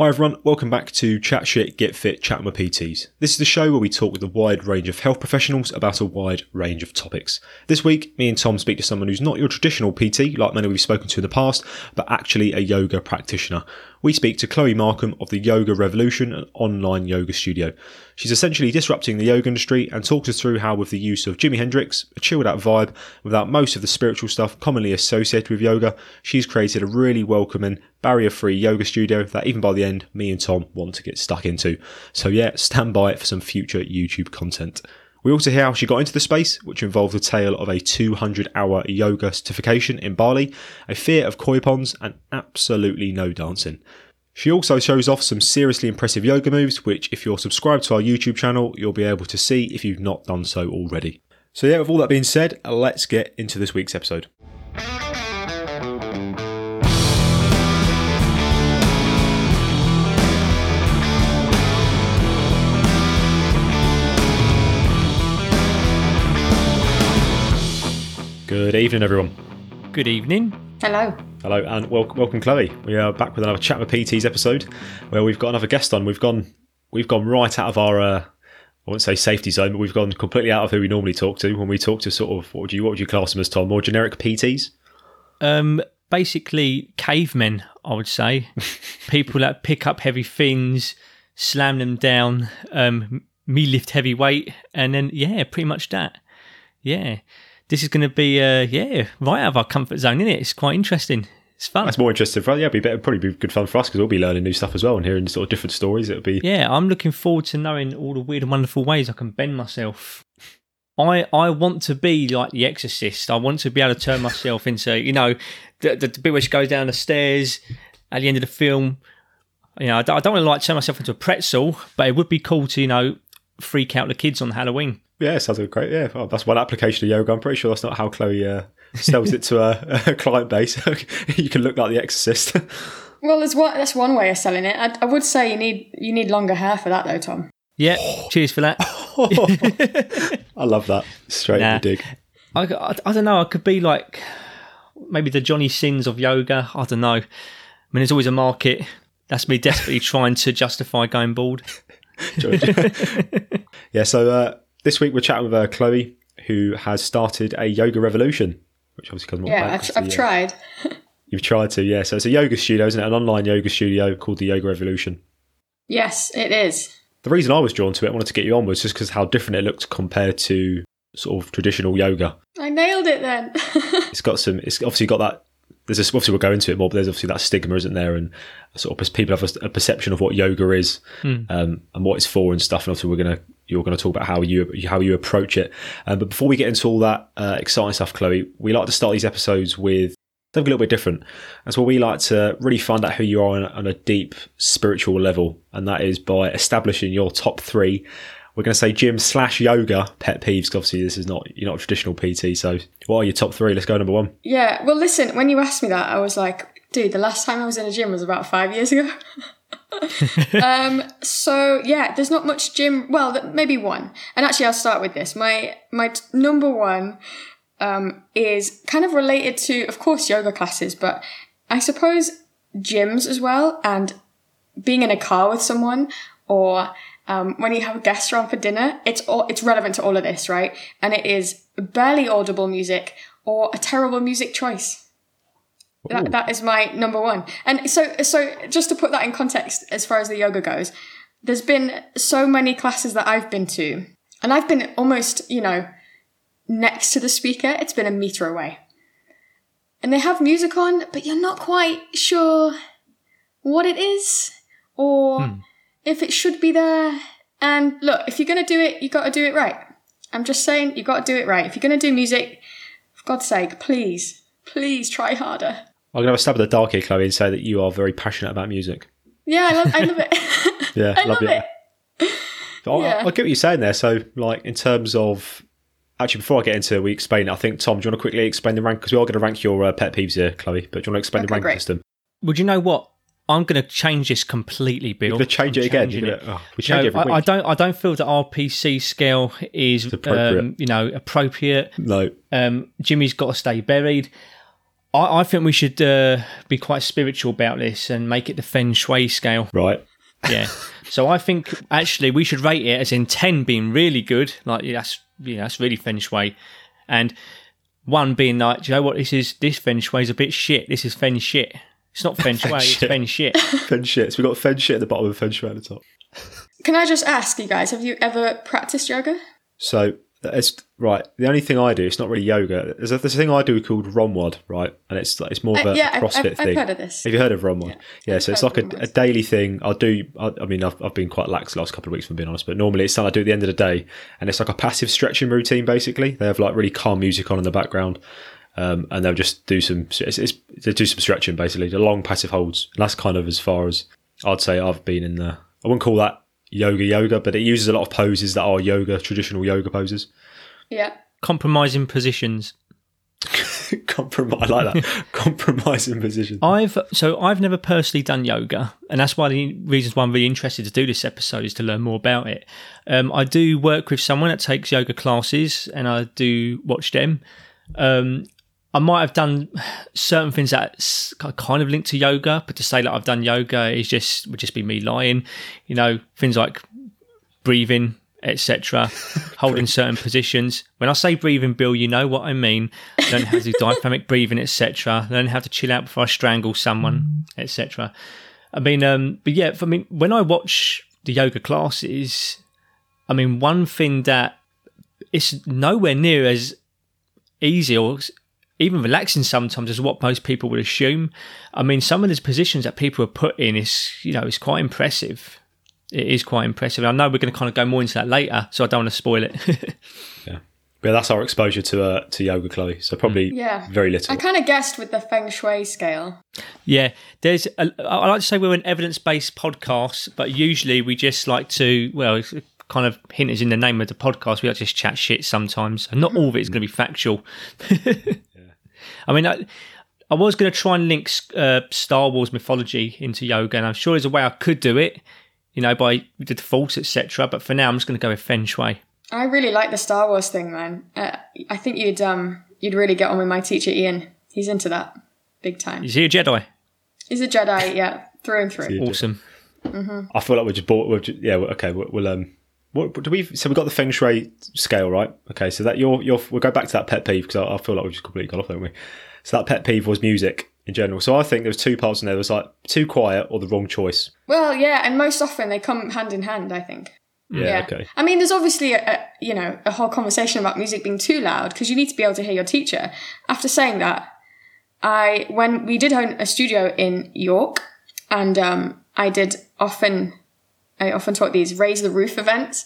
Hi everyone, welcome back to Chat Shit, Get Fit, Chat with PTs. This is the show where we talk with a wide range of health professionals about a wide range of topics. This week, me and Tom speak to someone who's not your traditional PT, like many we've spoken to in the past, but actually a yoga practitioner. We speak to Chloe Markham of the Yoga Revolution, an online yoga studio. She's essentially disrupting the yoga industry and talks us through how, with the use of Jimi Hendrix, a chilled out vibe, without most of the spiritual stuff commonly associated with yoga, she's created a really welcoming, barrier free yoga studio that even by the end, me and Tom want to get stuck into. So, yeah, stand by for some future YouTube content. We also hear how she got into the space, which involved the tale of a 200 hour yoga certification in Bali, a fear of koi ponds, and absolutely no dancing. She also shows off some seriously impressive yoga moves, which, if you're subscribed to our YouTube channel, you'll be able to see if you've not done so already. So, yeah, with all that being said, let's get into this week's episode. Good evening, everyone. Good evening. Hello. Hello, and wel- welcome, Chloe. We are back with another Chat with PTs episode, where we've got another guest on. We've gone, we've gone right out of our, uh, I wouldn't say safety zone, but we've gone completely out of who we normally talk to. When we talk to sort of, what would you, what would you class them as, Tom? More generic PTs? Um, basically, cavemen, I would say. People that pick up heavy things, slam them down, um, me lift heavy weight, and then, yeah, pretty much that. Yeah. This is going to be, uh, yeah, right out of our comfort zone, isn't it? It's quite interesting. It's fun. That's more interesting for us. Yeah, it'd be better, probably be good fun for us because we'll be learning new stuff as well and hearing sort of different stories. It'll be Yeah, I'm looking forward to knowing all the weird and wonderful ways I can bend myself. I I want to be like the Exorcist. I want to be able to turn myself into, you know, the, the, the bit where she goes down the stairs at the end of the film. You know, I don't, I don't want to like turn myself into a pretzel, but it would be cool to, you know, freak out the kids on Halloween. Yeah, sounds like a great. Yeah, well, that's one application of yoga. I'm pretty sure that's not how Chloe uh, sells it to a, a client base. you can look like the Exorcist. Well, there's one, that's one way of selling it. I, I would say you need you need longer hair for that though, Tom. Yeah, cheers for that. I love that. Straight Nah. in the dig. I, I, I don't know. I could be like maybe the Johnny Sins of yoga. I don't know. I mean, there's always a market. That's me desperately trying to justify going bald. Yeah, so uh, this week we're chatting with uh, Chloe, who has started a yoga revolution, which obviously comes more Yeah, back I've, I've the, tried. You've tried to, yeah. So it's a yoga studio, isn't it? An online yoga studio called the Yoga Revolution. Yes, it is. The reason I was drawn to it, I wanted to get you on, was just because how different it looked compared to sort of traditional yoga. I nailed it then. It's got some. It's obviously got that. There's a, obviously we'll go into it more, but there's obviously that stigma, isn't there? And sort of people have a, a perception of what yoga is um, and what it's for and stuff. And obviously we're gonna you're gonna talk about how you how you approach it. Um, but before we get into all that uh, exciting stuff, Chloe, we like to start these episodes with something a little bit different. That's where we like to really find out who you are on, on a deep spiritual level, and that is by establishing your top three. We're going to say gym slash yoga pet peeves. 'cause obviously, this is not you're not a traditional PT. So, what are your top three? Let's go number one. yeah. Well, listen. When you asked me that, I was like, dude, the last time I was in a gym was about five years ago. um. So yeah, there's not much gym. Well, maybe one. And actually, I'll start with this. My my t- number one um, is kind of related to, of course, yoga classes, but I suppose gyms as well, and being in a car with someone, or um, when you have a guest around for dinner. It's all it's relevant to all of this, right? And it is barely audible music or a terrible music choice. That, that is my number one. And so, so just to put that in context, as far as the yoga goes, there's been so many classes that I've been to, and I've been almost, you know, next to the speaker. It's been a meter away. And they have music on, but you're not quite sure what it is or hmm. if it should be there. And look, if you're going to do it, you got to do it right. I'm just saying, you got to do it right. If you're going to do music, for God's sake, please, please try harder. I'm going to have a stab at the dark here, Chloe, and say that you are very passionate about music. Yeah, I love, I love it. Yeah, I love love it. it. I, Yeah. I get what you're saying there. So, like, in terms of actually, before I get into it, we explain it. I think Tom, do you want to quickly explain the rank because we are going to rank your uh, pet peeves here, Chloe? But do you want to explain the rank great. system? Would you know what? I'm going to change this completely, Bill. You're going to change I'm it again. it. oh, we change it every I, week. I don't. I don't feel the RPE scale is, appropriate. um, you know, appropriate. no, Um, Jimmy's got to stay buried. I, I think we should uh, be quite spiritual about this and make it the feng shui scale. Right. Yeah. so I think actually we should rate it as in ten being really good, like yeah, that's yeah, that's really feng shui, and one being like, do you know what? This is this feng shui is a bit shit. This is feng shit. It's not feng shui. it's feng shit. feng shit. So we've got feng shit at the bottom and feng shui at the top. Can I just ask you guys, have you ever practiced yoga? So it's right. The only thing I do, it's not really yoga. There's a, there's a thing I do called ROMWOD, right? And it's like it's more of Uh, a yeah, CrossFit I've- I've thing. heard of this. Have you heard of ROMWOD? Yeah, so it's like a, a daily thing. I'll do. I, I mean, I've, I've been quite lax the last couple of weeks, for being honest. But normally it's something I do at the end of the day, and it's like a passive stretching routine. Basically, they have like really calm music on in the background. Um, and they'll just do some it's, it's, they do some stretching basically the long passive holds and that's kind of as far as I'd say I've been in the I wouldn't call that yoga yoga but it uses a lot of poses that are yoga traditional yoga poses Yeah. Compromising positions. compromise I like that compromising position I've so I've never personally done yoga, and that's why the reasons why I'm really interested to do this episode is to learn more about it. Um, I do work with someone that takes yoga classes, and I do watch them. Um, I might have done certain things that kind of linked to yoga, but to say that I've done yoga is just would just be me lying. You know, things like breathing, etc., holding certain positions. When I say breathing, Bill, you know what I mean. Learn how to do diaphragmatic breathing, etc. Learn how to chill out before I strangle someone, etc. I mean, um, but yeah, for mean, when I watch the yoga classes, I mean, one thing that it's nowhere near as easy or even relaxing sometimes is what most people would assume. I mean, some of these positions that people are put in is, you know, is quite impressive. It is quite impressive. I know we're going to kind of go more into that later, so I don't want to spoil it. Yeah. But that's our exposure to uh, to yoga Chloe so probably Yeah. very little I kind of guessed with the feng shui scale. yeah, there's. A, I like to say we're an evidence-based podcast, but usually we just like to, well, it's kind of hint is in the name of the podcast. We like to just chat shit sometimes, and not all of it is going to be factual. I mean, I, I was going to try and link uh, Star Wars mythology into yoga, and I'm sure there's a way I could do it, you know, by the defaults, etc. But for now, I'm just going to go with Feng Shui. I really like the Star Wars thing, man. Uh, I think you'd um you'd really get on with my teacher Ian. He's into that big time. Is he a Jedi? He's a Jedi, yeah, through and through. Yeah. Awesome. I feel like we're just bought. We're just, yeah, okay. We'll, we'll um. What do we? So we've got the feng shui scale, right? Okay, so that your your we'll go back to that pet peeve because I, I feel like we've just completely got off, don't we? So that pet peeve was music in general. So I think there was two parts in there. There was like too quiet or the wrong choice. Well, yeah, and most often they come hand in hand. I think. Yeah. Okay. I mean, there's obviously a, a you know a whole conversation about music being too loud because you need to be able to hear your teacher. After saying that, I when we did own a studio in York, and um, I did often I often talk these raise the roof events,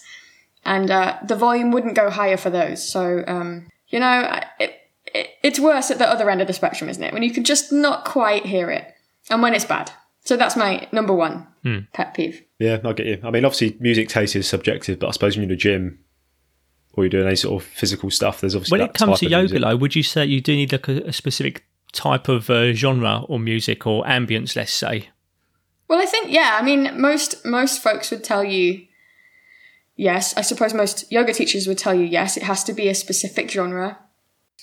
and uh, the volume wouldn't go higher for those. So um, you know, it, it, it's worse at the other end of the spectrum, isn't it? When you can just not quite hear it, and when it's bad. So that's my number one pet peeve. Yeah, I get you. I mean, obviously, music taste is subjective, but I suppose when you're in a gym or you're doing any sort of physical stuff, there's obviously When that it comes type to yoga, music. though, would you say you do need like a, a specific type of uh, genre or music or ambience, let's say? Well, I think yeah. I mean, most most folks would tell you yes. I suppose most yoga teachers would tell you yes. It has to be a specific genre,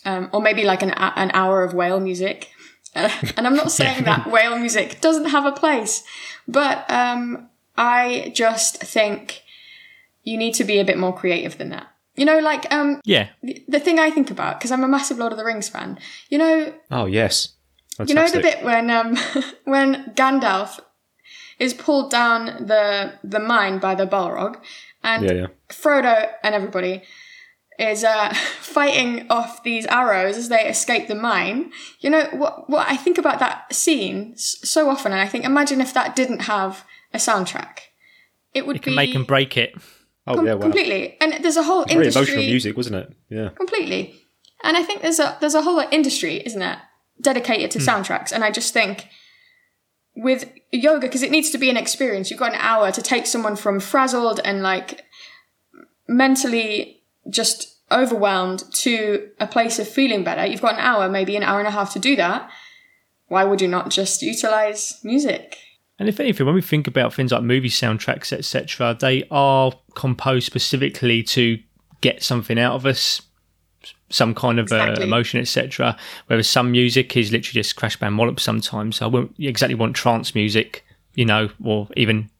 um, or maybe like an an hour of whale music. And I'm not saying that whale music doesn't have a place, but um, I just think you need to be a bit more creative than that. You know, like um, Yeah, the, the thing I think about because I'm a massive Lord of the Rings fan. You know, Oh yes, you know the bit when um when Gandalf is pulled down the the mine by the Balrog, and Yeah, yeah. Frodo and everybody is uh, fighting off these arrows as they escape the mine. You know what? What I think about that scene so often, and I think, imagine if that didn't have a soundtrack, it would you can be make and break it. Oh yeah, wow. completely. And there's a whole Very industry Very emotional music, wasn't it? Yeah. completely. And I think there's a there's a whole industry, isn't it, dedicated to soundtracks. And I just think with yoga, because it needs to be an experience, you've got an hour to take someone from frazzled and like mentally just overwhelmed to a place of feeling better. You've got an hour, maybe an hour and a half to do that. Why would you not just utilize music? And if anything, when we think about things like movie soundtracks, etc., they are composed specifically to get something out of us. Some kind of uh, Exactly. emotion, etc. Whereas some music is literally just crash bang wallop sometimes. So I wouldn't exactly want trance music, you know, or even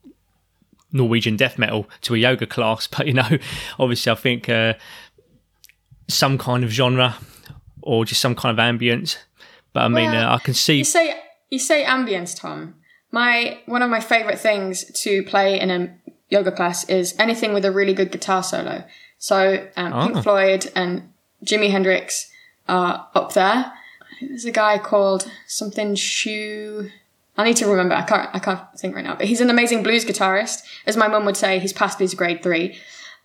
Norwegian death metal to a yoga class. But you know, obviously, I think uh, some kind of genre or just some kind of ambience. But I mean, Well, uh, I can see. You say you say ambience, Tom. My one of my favorite things to play in a yoga class is anything with a really good guitar solo. So um, Oh. Pink Floyd and Jimi Hendrix are up there. There's a guy called something Shu. I need to remember. I can't. I can't think right now. But he's an amazing blues guitarist, as my mum would say. He's passed his grade three,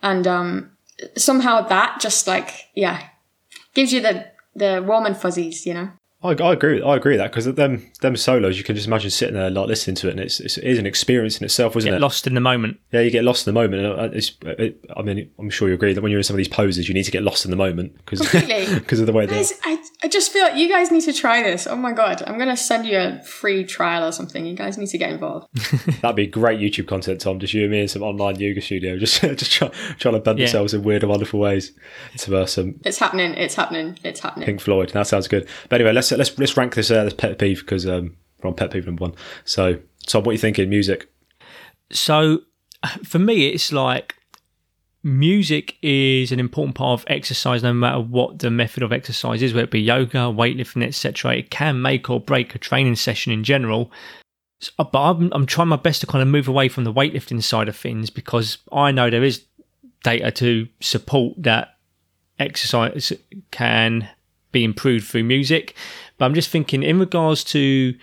and um, somehow that just like yeah, gives you the the warm and fuzzies. You know. I, I agree. I agree with that because them them solos, you can just imagine sitting there like listening to it, and it's, it's it is an experience in itself, isn't Get it? lost in the moment. Yeah, you get lost in the moment. Uh, it's, it, I mean, I'm sure you agree that when you're in some of these poses, you need to get lost in the moment because because of the way that. Guys, I, I just feel like you guys need to try this. Oh my god, I'm gonna send you a free trial or something. You guys need to get involved. That'd be great YouTube content, Tom. Just you and me in some online yoga studio, just just try, trying to bend Yeah. themselves in weird and wonderful ways to uh, some It's happening. It's happening. It's happening. Pink Floyd. That sounds good. But anyway, let's let's let's rank this uh, this pet peeve because um, we're on pet peeve number one. So, Tom, what are you thinking? Music. So for me, it's like music is an important part of exercise, no matter what the method of exercise is, whether it be yoga, weightlifting, etc. It can make or break a training session in general. So- But I'm, I'm trying my best to kind of move away from the weightlifting side of things because I know there is data to support that exercise can be improved through music. But I'm just thinking, in regards to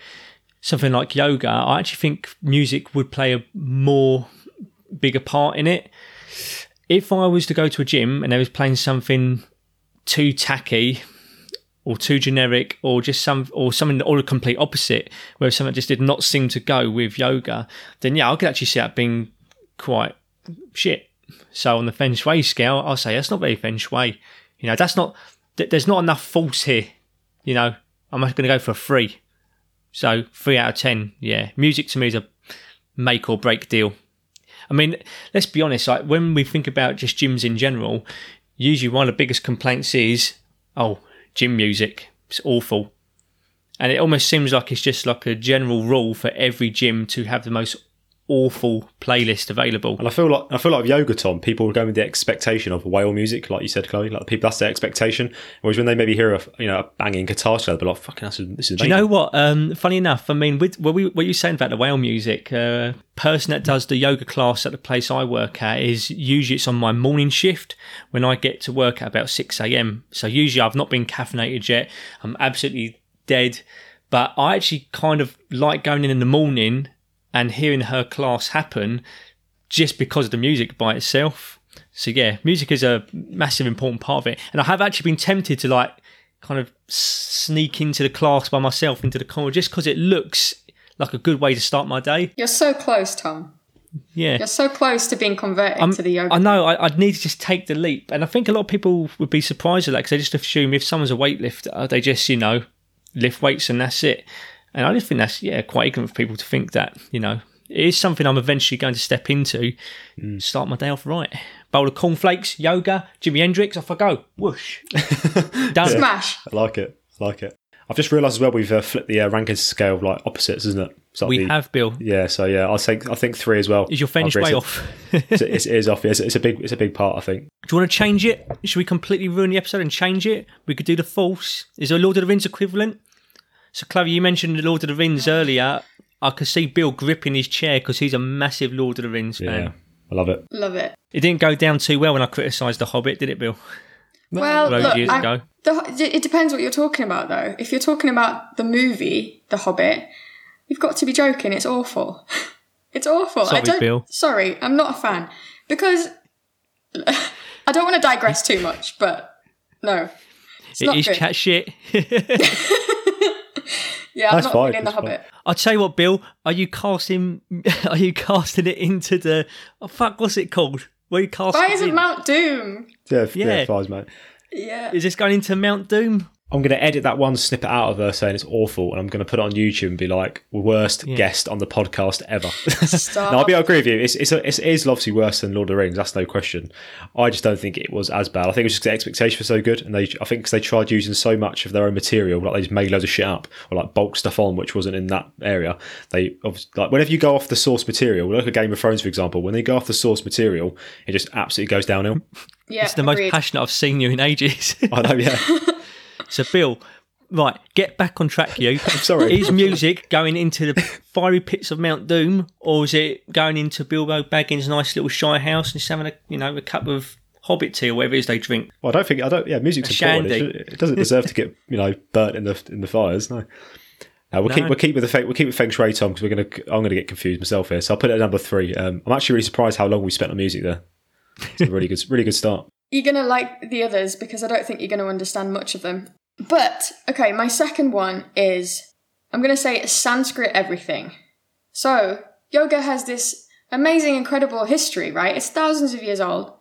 something like yoga, I actually think music would play a more bigger part in it. If I was to go to a gym and they was playing something too tacky or too generic or just some or something or the complete opposite, where something just did not seem to go with yoga, then yeah, I could actually see that being quite shit. So on the feng shui scale, I'll say that's not very feng shui. You know, that's not. Th- There's not enough force here. You know, I'm going to go for a three. So three out of ten. Yeah, music to me is a make or break deal. I mean, let's be honest. Like when we think about just gyms in general, usually one of the biggest complaints is, "Oh, gym music. It's awful." And it almost seems like it's just like a general rule for every gym to have the most awful playlist available. And I feel like I feel like with yoga, Tom, people are going with the expectation of whale music, like you said, Chloe. Like the people, that's their expectation. Whereas when they maybe hear a you know a banging guitar solo, they're like, "Fucking, this is is." Do you know what? Um, funny enough, I mean, with what, we, what you saying about the whale music, uh, person that does the yoga class at the place I work at is usually it's on my morning shift when I get to work at about six a.m. So usually I've not been caffeinated yet. I'm absolutely dead, but I actually kind of like going in in the morning and hearing her class happen just because of the music by itself. So yeah, music is a massive important part of it, and I have actually been tempted to like kind of sneak into the class by myself into the corner just because it looks like a good way to start my day. You're so close, Tom. Yeah. You're so close to being converted I'm, to the yoga. I know. I, I'd need to just take the leap, and I think a lot of people would be surprised at that because they just assume if someone's a weightlifter, they just you know lift weights and that's it. And I just think that's yeah quite ignorant for people to think that you know it is something I'm eventually going to step into. Start my day off right. Bowl of cornflakes, yoga, Jimi Hendrix. Off I go. Whoosh. Done. Smash. I like it. I like it. I've just realised as well we've uh, flipped the uh, ranking scale of like opposites, isn't it? It's like We the- have Bill. Yeah, so yeah, I think I think three as well. Is your I finish agree. way off? It's, it's, it is off. It's, it's a big it's a big part. I think. Do you want to change it? Should we completely ruin the episode and change it? We could do the false. Is there a Lord of the Rings equivalent? So, Chloe, you mentioned Lord of the Rings earlier. I could see Bill gripping his chair because he's a massive Lord of the Rings fan. Yeah, I love it. Love it. It didn't go down too well when I criticised The Hobbit, did it, Bill? Well, look, years I- ago. the, it depends what you're talking about, though. If you're talking about the movie, The Hobbit, you've got to be joking. It's awful. It's awful. I Sorry, don't. Bill. Sorry, I'm not a fan because I don't want to digress too much, but no, it's It not is good. chat shit. yeah, I'm not fine, feeling The that's fine. Hobbit. I'll tell you what, Bill. Are you casting? Are you casting it into the? Oh fuck! What's it called? Where you casting? Fires it of in? Mount Doom. Yeah, yeah, Yeah. fires, mate. Yeah. Is this going into Mount Doom? I'm going to edit that one snippet out of her saying it's awful, and I'm going to put it on YouTube and be like, worst guest on the podcast ever. Stop. no, I'll be, I agree with you. It's, it's, a, it's, it is obviously worse than Lord of the Rings. That's no question. I just don't think it was as bad. I think it was just the expectation was so good, and they, I think because they tried using so much of their own material, like they just made loads of shit up or like bulk stuff on, which wasn't in that area. They like whenever you go off the source material, look at Game of Thrones for example. When they go off the source material, it just absolutely goes downhill. yeah, It's the most passionate I've seen you in ages. I know, yeah. so, Bill, right, get back on track, you. sorry. Is music going into the fiery pits of Mount Doom, or is it going into Bilbo Baggins' nice little shy house and just having a you know a cup of Hobbit tea or whatever it is they drink? Well, I don't think I don't. Yeah, music's important. It, it doesn't deserve to get you know burnt in the in the fires. No. No, we'll keep we'll keep with the we'll keep with Feng Shui, Tom, because we're gonna I'm gonna get confused myself here. So I'll put it at number three. Um, I'm actually really surprised how long we spent on music there. It's a really good really good start. You're gonna like the others because I don't think you're gonna understand much of them. But okay, my second one is I'm gonna say Sanskrit everything. So yoga has this amazing, incredible history, right? It's thousands of years old,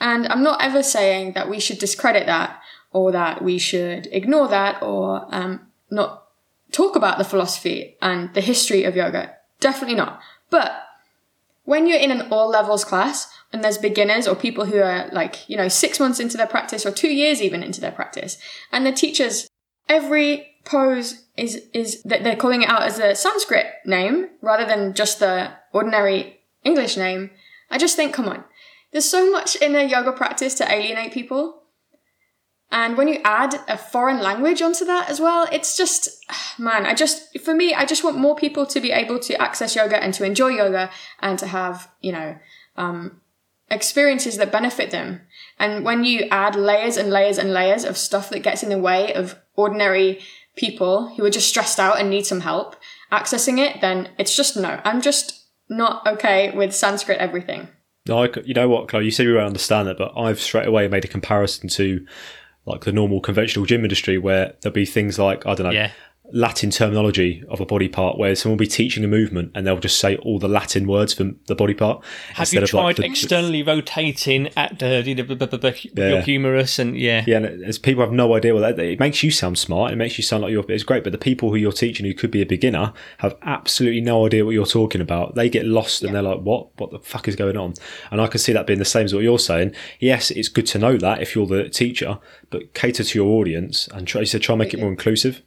and I'm not ever saying that we should discredit that or that we should ignore that or um, not talk about the philosophy and the history of yoga. Definitely not. But when you're in an all levels class and there's beginners or people who are like, you know, six months into their practice or two years even into their practice, and the teachers, every pose is, is that they're calling it out as a Sanskrit name rather than just the ordinary English name. I just think, come on, there's so much in a yoga practice to alienate people. And when you add a foreign language onto that as well, it's just, man, I just, for me, I just want more people to be able to access yoga and to enjoy yoga and to have, you know, um, experiences that benefit them. And when you add layers and layers and layers of stuff that gets in the way of ordinary people who are just stressed out and need some help accessing it, then it's just no. I'm just not okay with Sanskrit everything. No, I c you know what, Chloe? You said we won't understand it, but I've straight away made a comparison to like the normal conventional gym industry, where there'll be things like I don't know. Yeah. Latin terminology of a body part, where someone will be teaching a movement and they'll just say all the Latin words for the body part Have you tried like the, externally rotating at the, the, the, the, Yeah. your humerus and yeah, Yeah, and as people have no idea what that. It makes you sound smart. It makes you sound like you're. It's great, but the people who you're teaching, who could be a beginner, have absolutely no idea what you're talking about. They get lost and they're like, "What? What the fuck is going on?" And I can see that being the same as what you're saying. Yes, it's good to know that if you're the teacher, but cater to your audience and try. So try and make it more inclusive.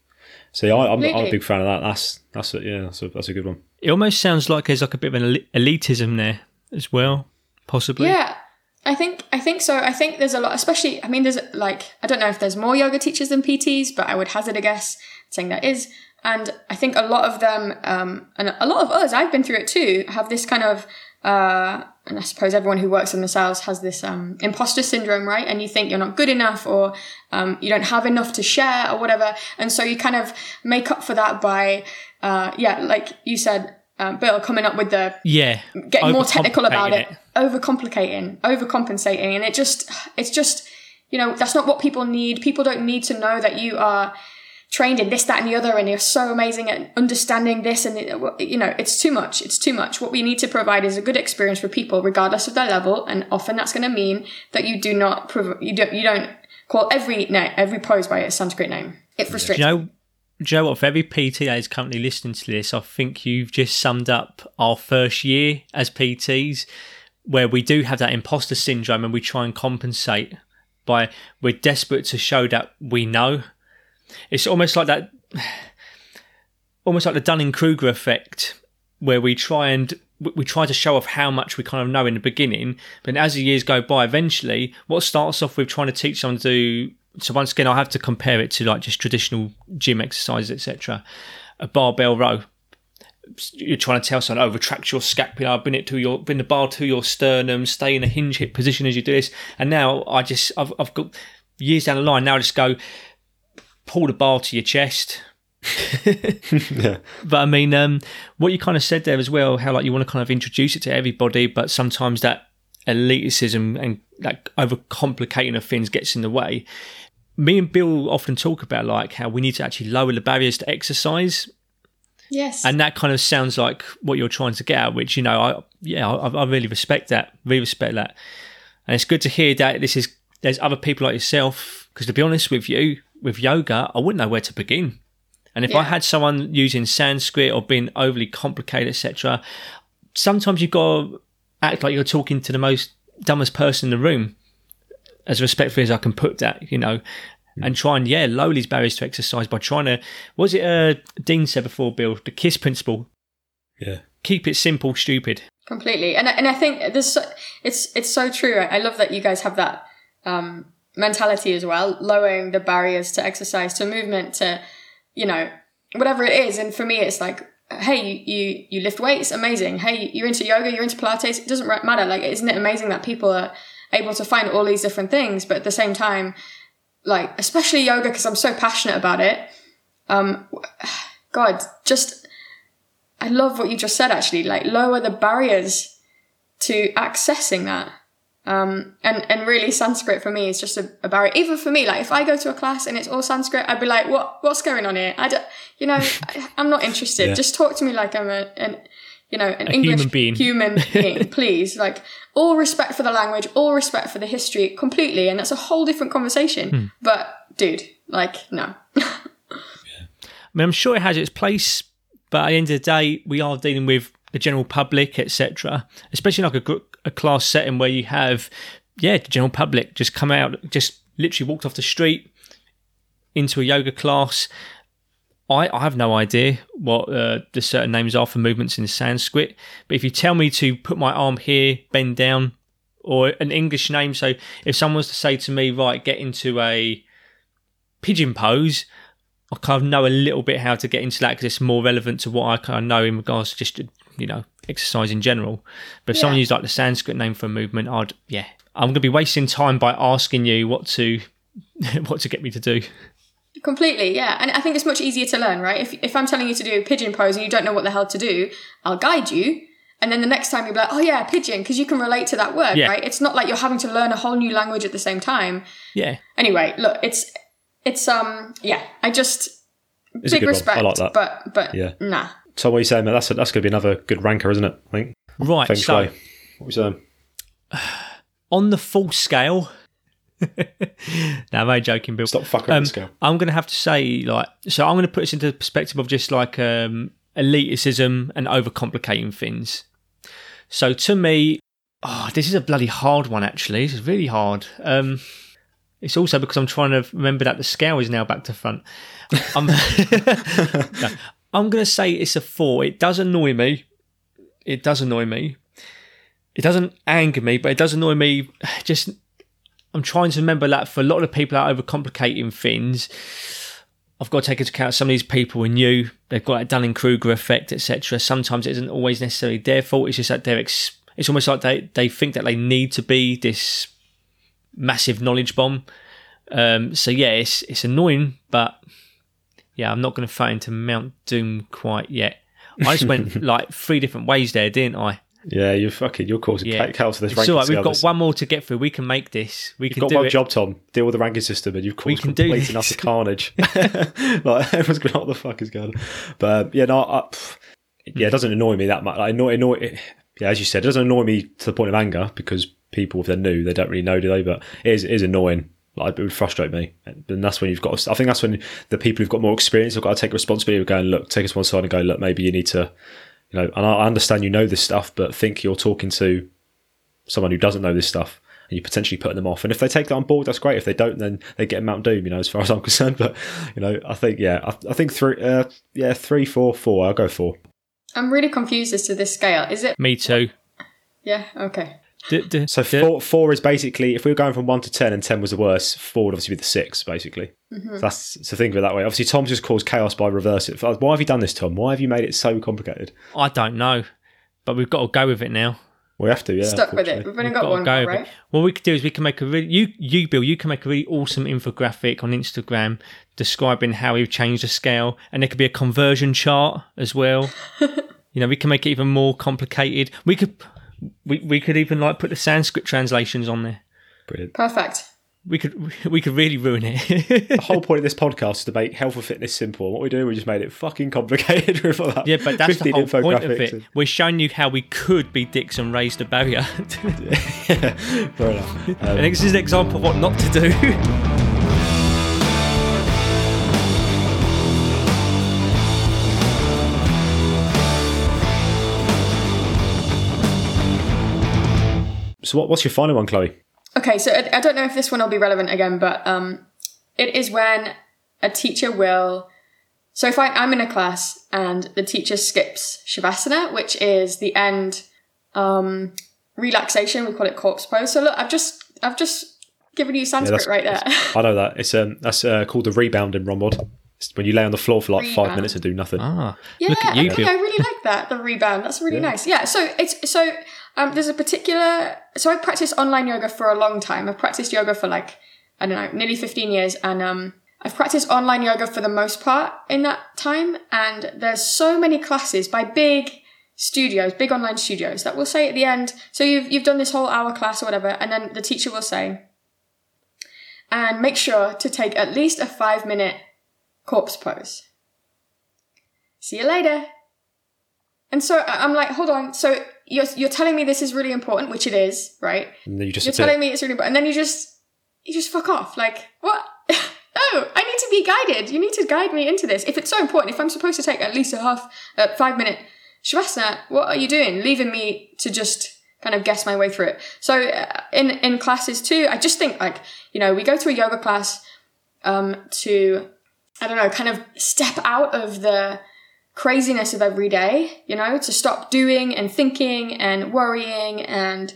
So yeah, I, I'm, I'm a big fan of that. That's that's a, yeah, that's a, that's a good one. it almost sounds like there's like a bit of an elitism there as well, possibly. Yeah, I think I think so. I think there's a lot, especially. I mean, there's like I don't know if there's more yoga teachers than PTs, but I would hazard a guess saying there is. And I think a lot of them, um, and a lot of us, I've been through it too, have this kind of, uh, and I suppose everyone who works in the sales has this um, imposter syndrome, right? And you think you're not good enough, or um, you don't have enough to share, or whatever. And so you kind of make up for that by, uh, yeah, like you said, um, Bill, coming up with the Yeah. getting more technical about Overcomplicating it, overcomplicating, overcompensating, and it just, it's just, you know, that's not what people need. People don't need to know that you are trained in this, that, and the other, and you're so amazing at understanding this, and uh, you know, it's too much. It's too much. What we need to provide is a good experience for people, regardless of their level, and often that's going to mean that you do not, prov- you don't, you don't call every name, every pose by a Sanskrit name. It frustrates. Do you know, do you know what? For every PT is currently listening to this, I think you've just summed up our first year as PTs, where we do have that imposter syndrome and we try and compensate by we're desperate to show that we know. It's almost like that, almost like the Dunning Kruger effect, where we try and we- try to show off how much we kind of know in the beginning, but as the years go by, eventually, what starts off with trying to teach someone to do. So once again, I have to compare it to like just traditional gym exercises, etc. A barbell row. You're trying to tell someone, oh, retract your scapula, bring it to your, bring the bar to your sternum, stay in a hinge hip position as you do this. And now I just, I've, I've got years down the line. Now I just go, pull the bar to your chest, yeah, but I mean, um, what you kind of said there as well, how like you want to kind of introduce it to everybody, but sometimes that elitism and like overcomplicating of things gets in the way. Me and Bill often talk about like how we need to actually lower the barriers to exercise, yes. and that kind of sounds like what you're trying to get at. Which you know, I yeah, I, I really respect that. Really respect that, and it's good to hear that this is there's other people like yourself. Because to be honest with you, with yoga, I wouldn't know where to begin. And if I had someone using Sanskrit or being overly complicated, etc., sometimes you've got to act like you're talking to the most dumbest person in the room, as respectfully as I can put that, you know, and try and yeah lower these barriers to exercise by trying to. Was it uh, Dean said before, Bill, the KISS principle? Yeah. Keep it simple, stupid. completely and I- and I think this, it's it's so true. I, I love that you guys have that um, mentality as well, lowering the barriers to exercise, to movement, to you know whatever it is. And for me, it's like, hey, you you, you lift weights, amazing. Hey, you're into yoga, you're into Pilates. It doesn't matter. Like, isn't it amazing that people are able to find all these different things, but at the same time, like especially yoga because I'm so passionate about it. Um, God, just I love what you just said. Actually, like lower the barriers to accessing that. Um, and, and really Sanskrit for me is just a, a barrier. Even for me, like if I go to a class and it's all Sanskrit, I'd be like, what, what's going on here? I don't, you know, I, I'm not interested. Yeah. Just talk to me like I'm a, an, you know, an English human being. human being, please. Like all respect for the language, all respect for the history completely. And that's a whole different conversation. Hmm. But dude, like, no. I mean, I'm sure it has its place, but at the end of the day, we are dealing with the general public, etc. Especially like a, gr- a class setting where you have, yeah, the general public just come out, just literally walked off the street into a yoga class. I, I have no idea what uh, the certain names are for movements in Sanskrit, but if you tell me to put my arm here, bend down, or an English name, so if someone was to say to me, right, get into a pigeon pose, I kind of know a little bit how to get into that because it's more relevant to what I kind of know in regards to just you know exercise in general. But if someone used like the Sanskrit name for a movement, I'd yeah, I'm going to be wasting time by asking you what to what to get me to do. Completely, yeah. And I think it's much easier to learn, right? If, if I'm telling you to do a pigeon pose and you don't know what the hell to do, I'll guide you. And then the next time you'll be like, oh yeah, pigeon, because you can relate to that word, Yeah. right? It's not like you're having to learn a whole new language at the same time. Yeah, Anyway, look, it's, it's, um, yeah, I just, It's big good one. respect, I like that. but, but, Yeah. nah. So what are you saying, mate? That's that's going to be another good ranker, isn't it? I think. right. Feng So Shui. What are you saying? on the full scale. now, I'm only joking, Bill. Stop fucking Um, with the scale. I'm going to have to say, like, so I'm going to put this into the perspective of just like um, elitism and overcomplicating things. So to me, oh, this is a bloody hard one. Actually, this is really hard. Um, it's also because I'm trying to remember that the scale is now back to front. I'm, No, I'm going to say it's a four. It does annoy me. It does annoy me. It doesn't anger me, but it does annoy me. Just I'm trying to remember that for a lot of people that are overcomplicating things, I've got to take into account some of these people are new. They've got that Dunning Kruger effect, etc. Sometimes it isn't always necessarily their fault. It's just that they're. Ex- it's almost like they they think that they need to be this massive knowledge bomb. Um, so yeah, it's it's annoying, but yeah, I'm not going to throw into Mount Doom quite yet. I just went like three different ways there, didn't I? Yeah, you're fucking. You're causing Yeah. chaos for this It's ranking all right. We've got one more to get through. We can make this. We You've can got do one it. job, Tom. Deal with the ranking system, and you've caused complete and utter carnage. like everyone's going, "What the fuck is going on?" But um, yeah, no, I, pff, yeah, it doesn't annoy me that much. Like, annoy, annoy, it, yeah, as you said, it doesn't annoy me to the point of anger because people, if they're new, they don't really know, do they? But it is, it is annoying. Like, it would frustrate me, and that's when you've got. To, I think that's when the people who've got more experience have got to take responsibility of going, look, take us one side and go, look, maybe you need to, you know. And I I understand you know this stuff, but think you're talking to someone who doesn't know this stuff and you're potentially putting them off. And if they take that on board, that's great. If they don't, then they get Mount Doom, you know, as far as I'm concerned. But, you know, I think, yeah, I, I think three, uh, yeah, three, four, four. I'll go four. I'm really confused as to this scale. Is it, Me too. yeah, okay. D- d- So d- four, four is basically, if we were going from one to 10 and 10 was the worst, four would obviously be the six, basically. So that's, so think of it that way. Obviously, Tom's just caused chaos by reverse it. Why have you done this, Tom? Why have you made it so complicated? I don't know, but we've got to go with it now. We have to, yeah. Stuck with it. We've only We've got got one go more, right? What we could do is we can make a really you you Bill you can make a really awesome infographic on Instagram describing how we've changed the scale, and there could be a conversion chart as well. you know, we can make it even more complicated. We could we we could even like put the Sanskrit translations on there. Brilliant. Perfect. We could we could really ruin it. The whole point of this podcast is to make health and fitness simple. What we do, we just made it fucking complicated with all that. yeah, but that's the whole point of infographics it. We're showing you how we could be dicks and raise the barrier. and- Fair enough. Um, and this is an example of what not to do. So what, what's your final one, Chloe? Okay, so I, I don't know if this one will be relevant again, but um, it is when a teacher will. So if I, I'm in a class and the teacher skips shavasana, which is the end um, relaxation, we call it corpse pose. So look, I've just I've just given you Sanskrit that's- right there. I know that it's um that's uh, called the rebound in ROMWOD. It's when you lay on the floor for like five minutes and do nothing. Ah, Yeah, look at you, I think I really like that. The rebound. That's really nice. Yeah. So it's so um, there's a particular. So I practiced online yoga for a long time. I've practiced yoga for like I don't know, nearly 15 years, and um, I've practiced online yoga for the most part in that time. And there's so many classes by big studios, big online studios that will say at the end. So you've you've done this whole hour class or whatever, and then the teacher will say, and make sure to take at least a five minute corpse pose. See you later. And so I'm like, hold on. So you're you're telling me this is really important, which it is, right? And then you just You're telling me it's really important, and then you just you just fuck off. Like what? oh, I need to be guided. You need to guide me into this. If it's so important, if I'm supposed to take at least a half, uh, five minute shavasana, what are you doing? Leaving me to just kind of guess my way through it. So uh, in in classes too, I just think like you know we go to a yoga class um, to I don't know, kind of step out of the craziness of every day, you know, to stop doing and thinking and worrying and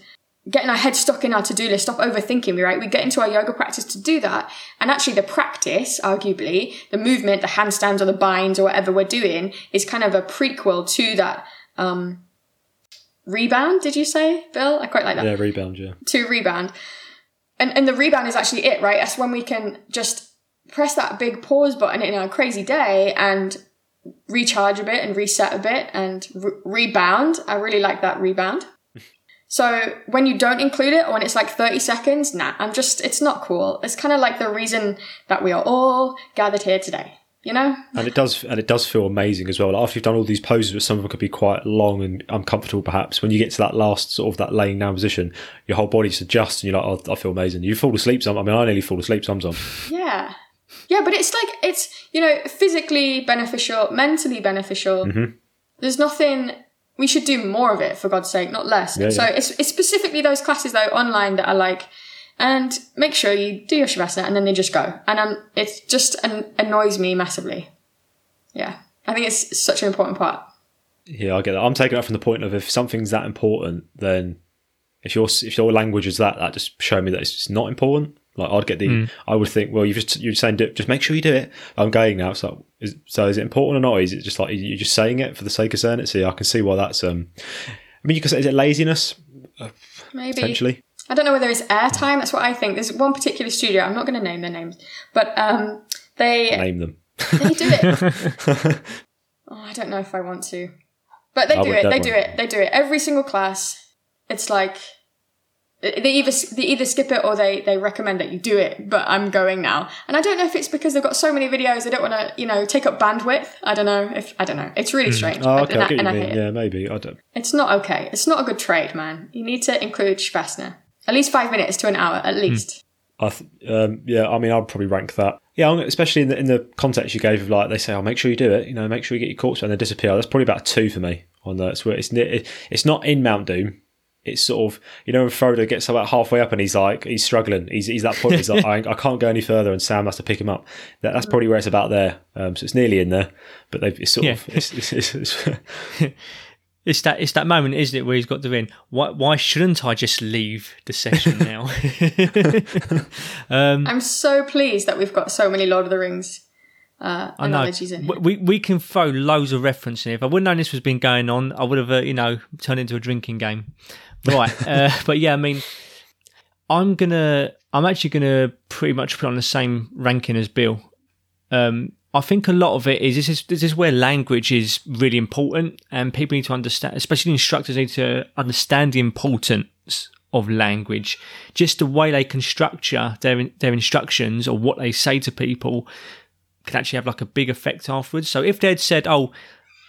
getting our head stuck in our to-do list, stop overthinking, right? We get into our yoga practice to do that. And actually the practice, arguably, the movement, the handstands or the binds or whatever we're doing is kind of a prequel to that um rebound, did you say, Bill? I quite like that yeah rebound yeah. to rebound. And and the rebound is actually it, right? That's when we can just press that big pause button in a crazy day and recharge a bit and reset a bit and re- rebound. I really like that rebound. So when you don't include it or when it's like 30 seconds, nah, I'm just, it's not cool. It's kind of like the reason that we are all gathered here today, you know? And it does, and it does feel amazing as well. Like after you've done all these poses, but some of them could be quite long and uncomfortable, perhaps. When you get to that last sort of that laying down position, your whole body just adjusts, and you're like, oh, I feel amazing. You fall asleep. Some, I mean, I nearly fall asleep sometimes. Yeah. Yeah, but it's like it's you know physically beneficial, mentally beneficial. Mm-hmm. There's nothing we should do more of it for God's sake, not less. Yeah, so yeah. it's it's specifically those classes though online that are like, and make sure you do your shavasana and then they just go, and um, it just an- annoys me massively. Yeah, I think it's such an important part. Yeah, I get that. I'm taking it from the point of if something's that important, then if your if your language is that, that just show me that it's not important. Like I'd get the, I would think, well, you just you're saying do it, just make sure you do it. I'm going now, so is, so is it important or not? Is it just like you're just saying it for the sake of saying it? So I can see why that's. um I mean, you could say is it laziness Maybe potentially? I don't know whether it's airtime. That's what I think. There's one particular studio. I'm not going to name their names, but um, they Name them. They do it. oh, I don't know if I want to, but they I do it. They definitely. do it. They do it every single class. It's like they either they either skip it or they they recommend that you do it. But I'm going now, and I don't know if it's because they've got so many videos. They don't want to you know take up bandwidth. I don't know if I don't know. It's really strange. Oh, okay, and I I, get what and I mean. hate it. Yeah, maybe. I don't. It's not okay. It's not a good trade, man. You need to include shavasana. At least five minutes to an hour, at least. I th- um, yeah, I mean, I'd probably rank that. Yeah, especially in the in the context you gave of like they say, "Oh, make sure you do it." You know, make sure you get your corpse and they disappear. That's probably about a two for me on that. It's it's it's not in Mount Doom. It's sort of you know when Frodo gets about halfway up and he's like he's struggling. He's he's that point. He's like I, I can't go any further, and Sam has to pick him up. That, that's probably where it's about there. Um, so it's nearly in there, but they've it's sort Yeah. of it's, it's, it's, it's It's that it's that moment, isn't it, where he's got to in. Why why shouldn't I just leave the session now? I'm so pleased that we've got so many Lord of the Rings uh, I know. analogies in here. We we can throw loads of reference in. If I wouldn't known this was been going on, I would have uh, you know turned it into a drinking game. Right, uh, but yeah, I mean, I'm gonna I'm actually gonna pretty much put on the same ranking as Bill. Um, I think a lot of it is this is this is where language is really important, and people need to understand, especially instructors need to understand the importance of language. Just the way they can structure their their instructions or what they say to people can actually have like a big effect afterwards. So if they'd said, "Oh,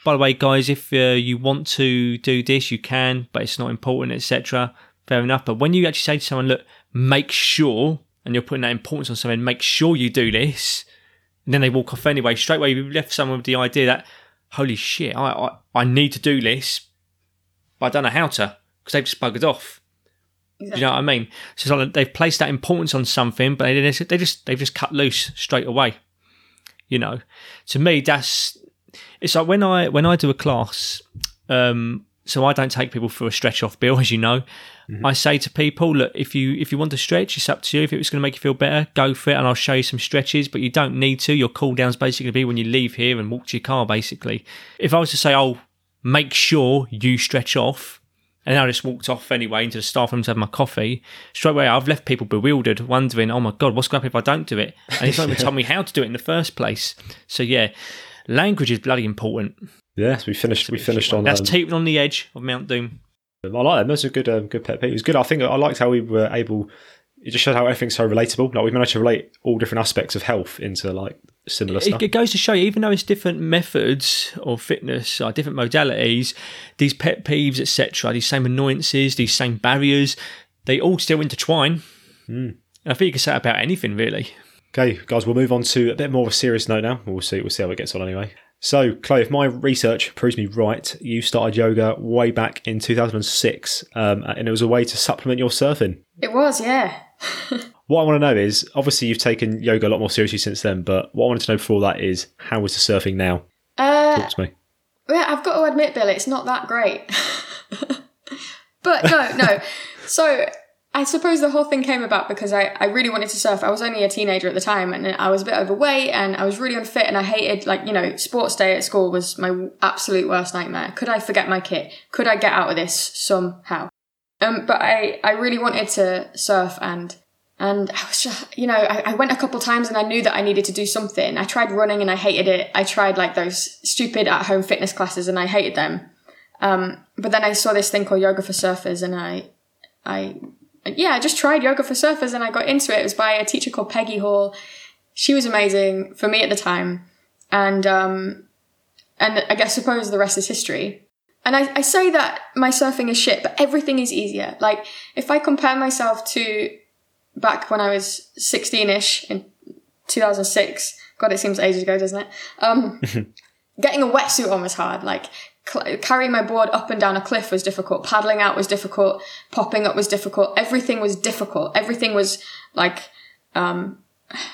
by the way, guys, if uh, you want to do this, you can, but it's not important, etc." Fair enough. But when you actually say to someone, "Look, make sure," and you're putting that importance on something, make sure you do this, and then they walk off anyway. Straight away, you've left someone with the idea that, "Holy shit, I I, I need to do this, but I don't know how to," because they've just buggered off. Do you know what I mean? So like they've placed that importance on something, but they they just they've just cut loose straight away. You know, to me, that's it's like when I when I do a class. Um, so I don't take people for a stretch off bill, as you know. I say to people, look, if you if you want to stretch, it's up to you. If it was going to make you feel better, go for it, and I'll show you some stretches. But you don't need to. Your cool down's basically going to be when you leave here and walk to your car. Basically, if I was to say, oh, make sure you stretch off, and I just walked off anyway into the staff room to have my coffee. Straight away, I've left people bewildered, wondering, oh my god, what's going to happen if I don't do it? And he's not even told me how to do it in the first place. So yeah, language is bloody important. Yes, we finished. We finished on. That's um, on the edge of Mount Doom. I like that. Those a good. Um, good pet peeve. It was good. I think I liked how we were able. It just showed how everything's so relatable. Like we managed to relate all different aspects of health into like similar stuff. It, it goes to show you, even though it's different methods of fitness, or different modalities, these pet peeves, etc., these same annoyances, these same barriers, they all still intertwine. And I think you can say about anything, really. Okay, guys, we'll move on to a bit more of a serious note now. We'll see. We'll see how it gets on anyway. So, Chloe, if my research proves me right, you started yoga way back in 2006, um, and it was a way to supplement your surfing. It was, yeah. What I want to know is, obviously, you've taken yoga a lot more seriously since then. But what I wanted to know before that is, how is the surfing now? Uh, Talk to me. yeah, I've got to admit, Bill, it's not that great. but no, no. So I suppose the whole thing came about because I, I really wanted to surf. I was only a teenager at the time and I was a bit overweight and I was really unfit and I hated, like, you know, sports day at school was my absolute worst nightmare. Could I forget my kit? Could I get out of this somehow? Um, but I, I really wanted to surf and and I was just, you know, I, I went a couple times and I knew that I needed to do something. I tried running and I hated it. I tried like those stupid at home fitness classes and I hated them. Um, but then I saw this thing called Yoga for Surfers and I, I, yeah, I just tried Yoga for Surfers and I got into it. It was by a teacher called Peggy Hall. She was amazing for me at the time. And, um, and I guess suppose the rest is history. And I, I say that my surfing is shit, but everything is easier. Like, if I compare myself to back when I was 16 ish in 2006, God, it seems ages ago, doesn't it? Um, getting a wetsuit on was hard. Like, carrying my board up and down a cliff was difficult. Paddling out was difficult. Popping up was difficult. Everything was difficult. Everything was like, um,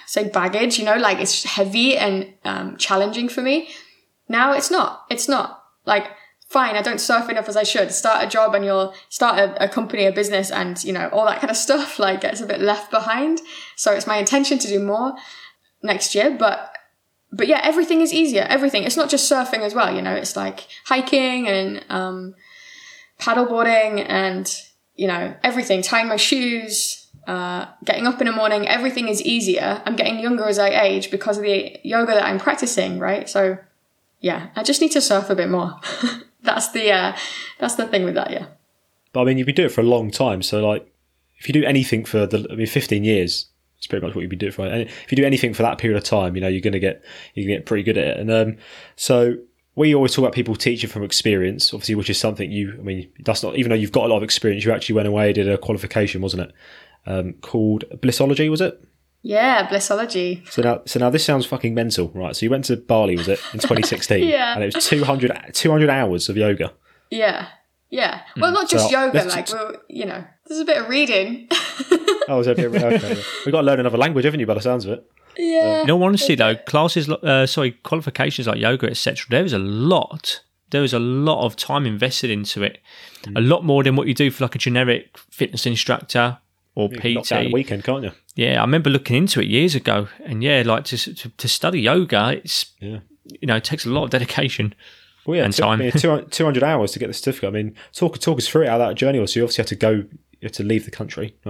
say baggage, you know, like it's heavy and um, challenging for me. Now it's not. It's not. Like, fine, I don't surf enough as I should. Start a job and you'll start a, a, company, a business, and you know, all that kind of stuff like gets a bit left behind. So it's my intention to do more next year, but but yeah, everything is easier. Everything. It's not just surfing as well, you know, it's like hiking and um paddleboarding and you know, everything, tying my shoes, uh, getting up in the morning, everything is easier. I'm getting younger as I age because of the yoga that I'm practicing, right? So yeah, I just need to surf a bit more. that's the uh, that's the thing with that, yeah. But I mean, you've been doing it for a long time, so like, if you do anything for the, I mean, 15 years, it's pretty much what you'd be doing for. And if you do anything for that period of time, you know, you're going to get you're get pretty good at it. And um, so we always talk about people teaching from experience, obviously, which is something you. I mean, that's not even though you've got a lot of experience, you actually went away did a qualification, wasn't it? Um, called Blissology, was it? Yeah, Blissology. So now, so now this sounds fucking mental, right? So you went to Bali, was it, in 2016? Yeah. And it was 200, 200 hours of yoga. Yeah, yeah. Well, hmm. not just So, yoga. Like, just- we're, you know, there's a bit of reading. Oh, was it? Okay. We've got to learn another language, haven't you, by the sounds of it? yeah. Uh, in all honesty, though, classes, uh, sorry, qualifications like yoga, etc., there is a lot. There is a lot of time invested into it. Hmm. A lot more than what you do for like a generic fitness instructor or You can knock that in PT. a weekend, can't you? Yeah, I remember looking into it years ago, and yeah, like to to, to study yoga, it's Yeah. you know it takes a lot of dedication. Well, yeah, And it took time. me 200 200 hours to get the certificate. I mean, talk talk us through it, how that journey was. So you obviously had to go, you had to leave the country.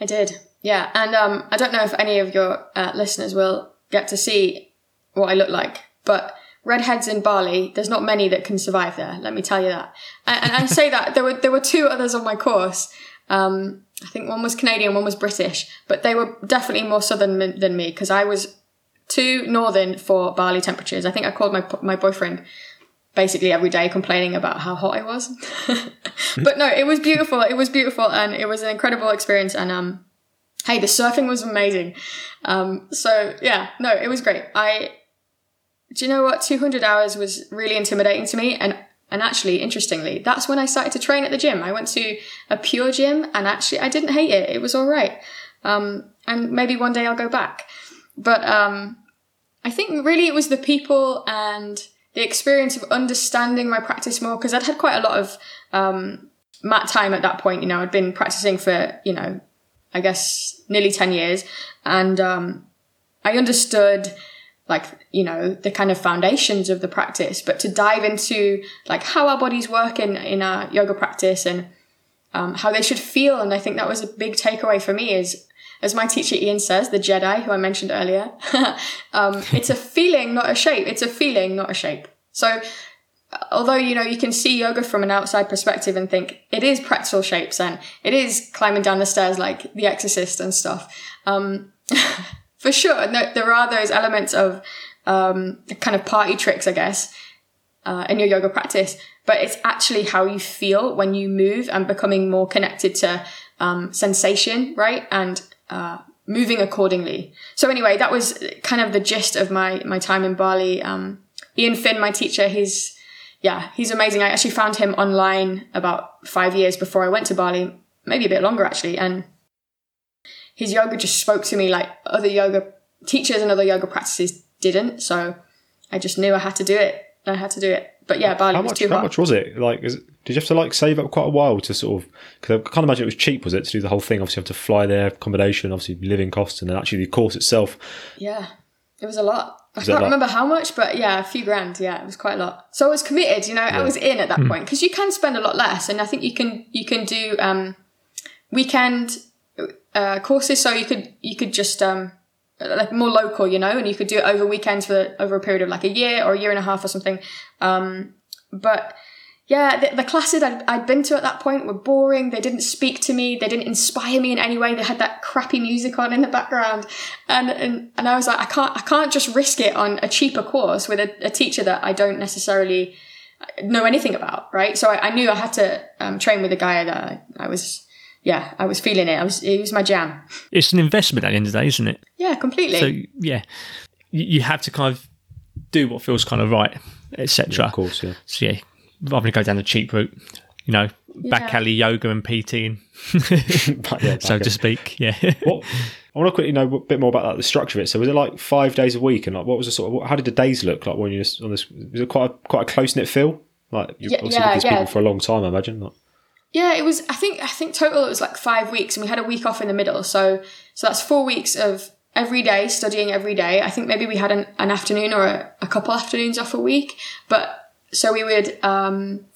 I did. Yeah, and um, I don't know if any of your uh, listeners will get to see what I look like, but redheads in Bali, there's not many that can survive there. Let me tell you that. And, and I say that there were there were two others on my course. Um, I think one was Canadian, one was British, but they were definitely more southern than than me because I was too northern for Bali temperatures. I think I called my my boyfriend basically every day complaining about how hot I was. but no, it was beautiful. It was beautiful and it was an incredible experience. And um, hey, the surfing was amazing. Um, so yeah, no, it was great. I, do you know what? 200 hours was really intimidating to me. And And actually, interestingly, that's when I started to train at the gym. I went to a PureGym and actually I didn't hate it. It was all right. Um, and maybe one day I'll go back. But um, I think really it was the people and the experience of understanding my practice more because I'd had quite a lot of um, mat time at that point. You know, I'd been practicing for, you know, I guess nearly 10 years. And um, I understood like you know the kind of foundations of the practice but to dive into like how our bodies work in in our yoga practice and um, how they should feel and i think that was a big takeaway for me is as my teacher ian says the jedi who i mentioned earlier um, it's a feeling not a shape it's a feeling not a shape so although you know you can see yoga from an outside perspective and think it is pretzel shapes and it is climbing down the stairs like the exorcist and stuff um, for sure. there are those elements of um, kind of party tricks, I guess, uh, in your yoga practice, but it's actually how you feel when you move and becoming more connected to um, sensation, right? And uh, moving accordingly. So anyway, that was kind of the gist of my my time in Bali. Um, Ian Finn, my teacher, he's yeah, he's amazing. I actually found him online about five years before I went to Bali, maybe a bit longer actually, and his yoga just spoke to me like other yoga teachers and other yoga practices didn't. So I just knew I had to do it. I had to do it. But yeah, Bali how was much, too How hot. much was it? Like, is, did you have to like save up quite a while to sort of? Because I can't imagine it was cheap, was it, to do the whole thing? Obviously, you have to fly there, accommodation, obviously living costs, and then actually the course itself. Yeah, it was a lot. I Was it can't like- remember how much, but yeah, a few grand. Yeah, it was quite a lot. So I was committed. You know, I was in at that point because you can spend a lot less, and I think you can you can do um, weekend uh, courses. So you could you could just um, like more local, you know, and you could do it over weekends for over a period of like a year or a year and a half or something. Um, but yeah, the, the classes I'd, I'd been to at that point were boring. They didn't speak to me. They didn't inspire me in any way. They had that crappy music on in the background, and and, and I was like, I can't I can't just risk it on a cheaper course with a, a teacher that I don't necessarily know anything about, right? So I, I knew I had to um, train with a guy that I, I was, yeah, I was feeling it. I was it was my jam. It's an investment at the end of the day, isn't it? Yeah, completely. So yeah, you, you have to kind of do what feels kind of right, etc. Of course, yeah. So yeah, rather than go down the cheap route, you know, back Yeah. alley yoga and PT, and yeah, so to speak. Yeah. what I want to quickly know a bit more about that, the structure of it. So was it like five days a week, and like what was the sort of how did the days look like when you were on this? Was it quite a, quite a close knit feel? Like you Yeah, obviously yeah, with these yeah. people for a long time, I imagine. Like, Yeah, it was. I think. I think total it was like five weeks, and we had a week off in the middle. So, so that's four weeks of every day studying every day. I think maybe we had an, an afternoon or a, a couple afternoons off a week. But so we would. um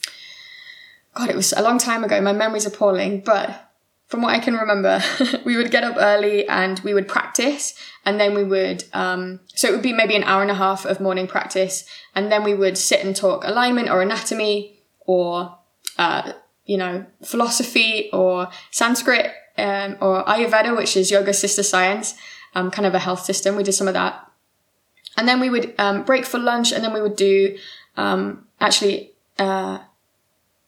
God, it was a long time ago. My memory's appalling, but from what I can remember, we would get up early and we would practice, and then we would. Um, so it would be maybe an hour and a half of morning practice, and then we would sit and talk alignment or anatomy or uh, you know, philosophy or Sanskrit um, or Ayurveda, which is yoga sister science, um, kind of a health system. We did some of that. And then we would um, break for lunch and then we would do um, actually uh,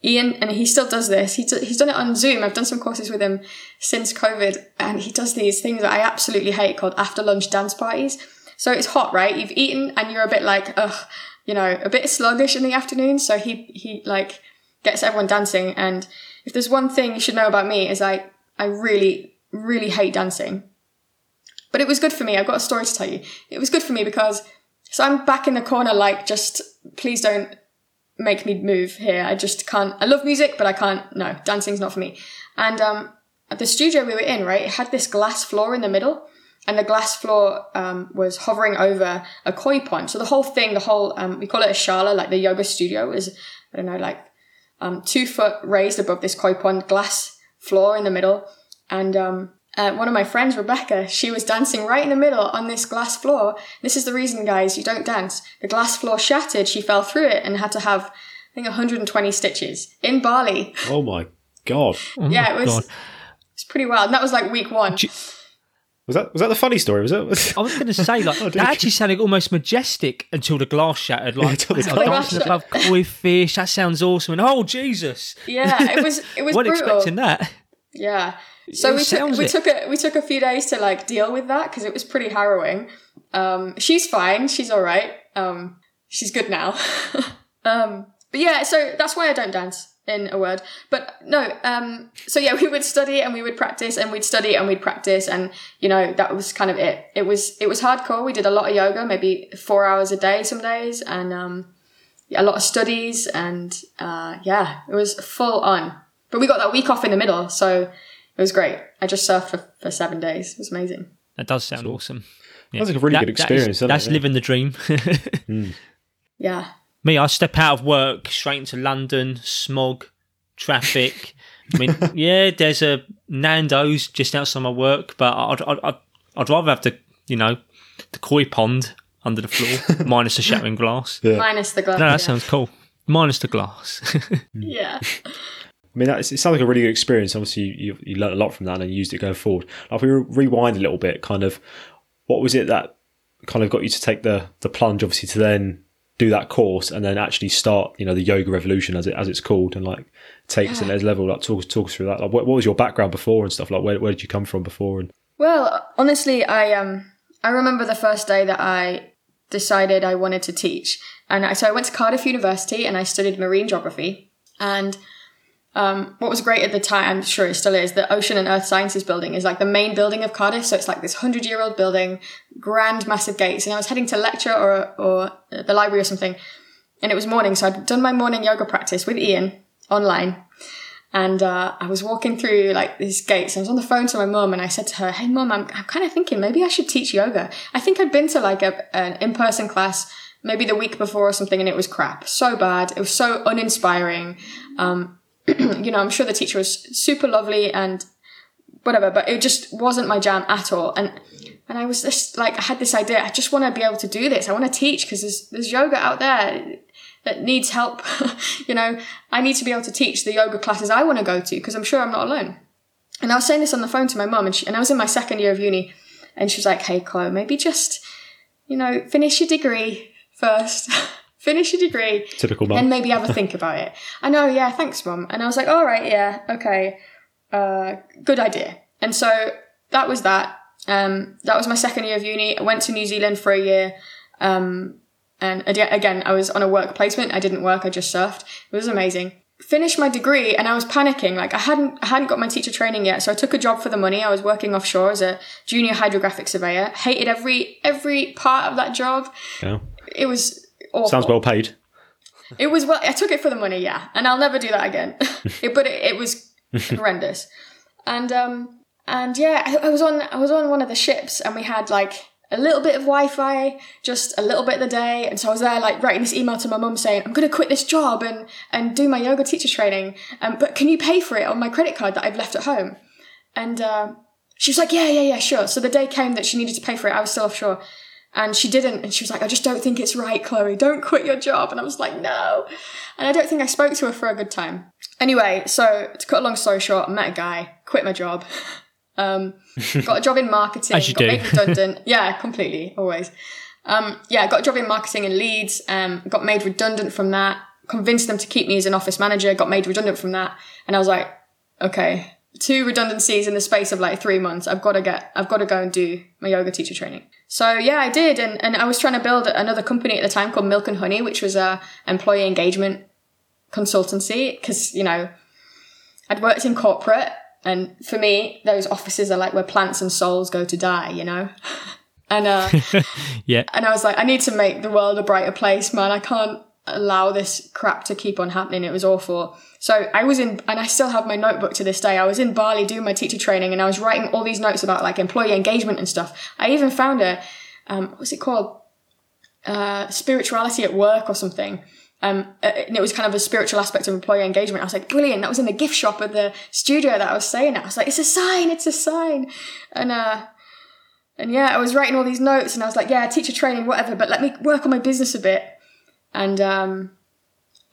Ian, and he still does this. He he's done it on Zoom. I've done some courses with him since COVID, and he does these things that I absolutely hate called after lunch dance parties. So it's hot, right? You've eaten and you're a bit like, ugh, you know, a bit sluggish in the afternoon. So he he like gets everyone dancing. And if there's one thing you should know about me is I I really really hate dancing. But it was good for me. I've got a story to tell you. It was good for me because so I'm back in the corner like just please don't make me move here. I just can't. I love music, but I can't. No, dancing's not for me. And um, the studio we were in, right, it had this glass floor in the middle, and the glass floor um, was hovering over a koi pond. So the whole thing, the whole, um, we call it a shala, like the yoga studio, is I don't know, like um, two foot raised above this koi pond, glass floor in the middle, and um, uh, one of my friends, Rebecca, she was dancing right in the middle on this glass floor. This is the reason, guys, you don't dance. The glass floor shattered. She fell through it and had to have, I think, 120 stitches in Bali. oh my god, Oh yeah, it was. God. It's pretty wild. And that was like week one. Was that was that the funny story? Was it? I was going to say, like, Oh, that actually sounded almost majestic until the glass shattered. Like, until the wow, glass dancing above koi fish, that sounds awesome. And oh, Jesus. Yeah, it was. It was Wasn't brutal. expecting that. Yeah. So It we took sounds we it. took a we took a few days to like deal with that because it was pretty harrowing. Um, she's fine. She's all right. Um, she's good now. um, but yeah, so that's why I don't dance in a word. But no, um, so yeah, we would study and we would practice and we'd study and we'd practice and you know that was kind of it. It was it was hardcore. We did a lot of yoga, maybe four hours a day some days, and um, yeah, a lot of studies and uh, yeah, it was full on. But we got that week off in the middle, so it was great. I just surfed for, for seven days. It was amazing. That does sound awesome. Yeah. Sounds like a really That- good experience, doesn't That's it? Yeah. living the dream. Yeah. Me, I step out of work straight into London, smog, traffic. I mean, yeah, there's a Nando's just outside my work, but I'd, I'd, I'd, I'd rather have the, you know, the koi pond under the floor, minus the shattering glass. Yeah. Minus the glass. No, that yeah. sounds cool. Minus the glass. Mm. Yeah. I mean, that's, it sounds like a really good experience. Obviously, you, you learned a lot from that and you used it going forward. Like, if we rewind a little bit, kind of, what was it that kind of got you to take the the plunge, obviously, to then do that course and then actually start, you know, the yoga revolution as it as it's called, and like take it to the next level. Like, talk talk us through that. Like, what, what was your background before and stuff? Like, where where did you come from before? And Well, honestly, I um I remember the first day that I decided I wanted to teach, and I, so I went to Cardiff University and I studied marine geography. And um, what was great at the time, I'm sure it still is, the Ocean and Earth Sciences building is like the main building of Cardiff. So it's like this hundred year old building, grand, massive gates. And I was heading to lecture or or the library or something, and it was morning. So I'd done my morning yoga practice with Ian online. And uh, I was walking through like these gates. I was on the phone to my mum, and I said to her, "Hey, mum, I'm, I'm kind of thinking maybe I should teach yoga. I think I'd been to like a, an in-person class maybe the week before or something, and it was crap, so bad. It was so uninspiring. Um, you know, I'm sure the teacher was super lovely and whatever, but it just wasn't my jam at all. And and I was just like, I had this idea. I just want to be able to do this. I want to teach because there's there's yoga out there that needs help. you know, I need to be able to teach the yoga classes I want to go to because I'm sure I'm not alone. And I was saying this on the phone to my mum, and she, and I was in my second year of uni, and she was like, "Hey, Chloe, maybe just, you know, finish your degree first. finish your degree, typical mum. and maybe have a think about it." I know, yeah, thanks, mum. And I was like, "All right, yeah, okay, uh, good idea." And so that was that. Um, that was my second year of uni. I went to New Zealand for a year. Um, and ag- again, I was on a work placement. I didn't work. I just surfed. It was amazing. Finished my degree and I was panicking. Like I hadn't, I hadn't got my teacher training yet. So I took a job for the money. I was working offshore as a junior hydrographic surveyor. Hated every, every part of that job. Yeah. It was awful. Sounds well paid. It was well. I took it for the money, yeah, and I'll never do that again. it, but it, it was horrendous, and um, and yeah, I, I was on I was on one of the ships, and we had like a little bit of Wi-Fi, just a little bit of the day, and so I was there like writing this email to my mum saying I'm going to quit this job and and do my yoga teacher training, um, but can you pay for it on my credit card that I've left at home? And uh, she was like, yeah, yeah, yeah, sure. So the day came that she needed to pay for it. I was still offshore. And she didn't. And she was like, I just don't think it's right, Chloe. Don't quit your job. And I was like, no. And I don't think I spoke to her for a good time. Anyway, so to cut a long story short, I met a guy, quit my job. Um, got a job in marketing, As you got do. made redundant. yeah, completely, always. Um, yeah, got a job in marketing in Leeds, um, got made redundant from that, convinced them to keep me as an office manager, got made redundant from that. And I was like, okay, two redundancies in the space of like three months. I've got to get, I've got to go and do my yoga teacher training. So yeah, I did. And, and I was trying to build another company at the time called Milk and Honey, which was a employee engagement consultancy. Cause, you know, I'd worked in corporate and for me, those offices are like where plants and souls go to die, you know? And, uh, Yeah. and I was like, I need to make the world a brighter place, man. I can't allow this crap to keep on happening. It was awful. So I was in, and I still have my notebook to this day. I was in Bali doing my teacher training and I was writing all these notes about like employee engagement and stuff. I even found a, um, what's it called? Uh, spirituality at work or something. Um, and it was kind of a spiritual aspect of employee engagement. I was like, brilliant. That was in the gift shop at the studio that I was saying it. I was like, it's a sign, it's a sign. And, uh, and yeah, I was writing all these notes and I was like, yeah, teacher training, whatever, but let me work on my business a bit. And um,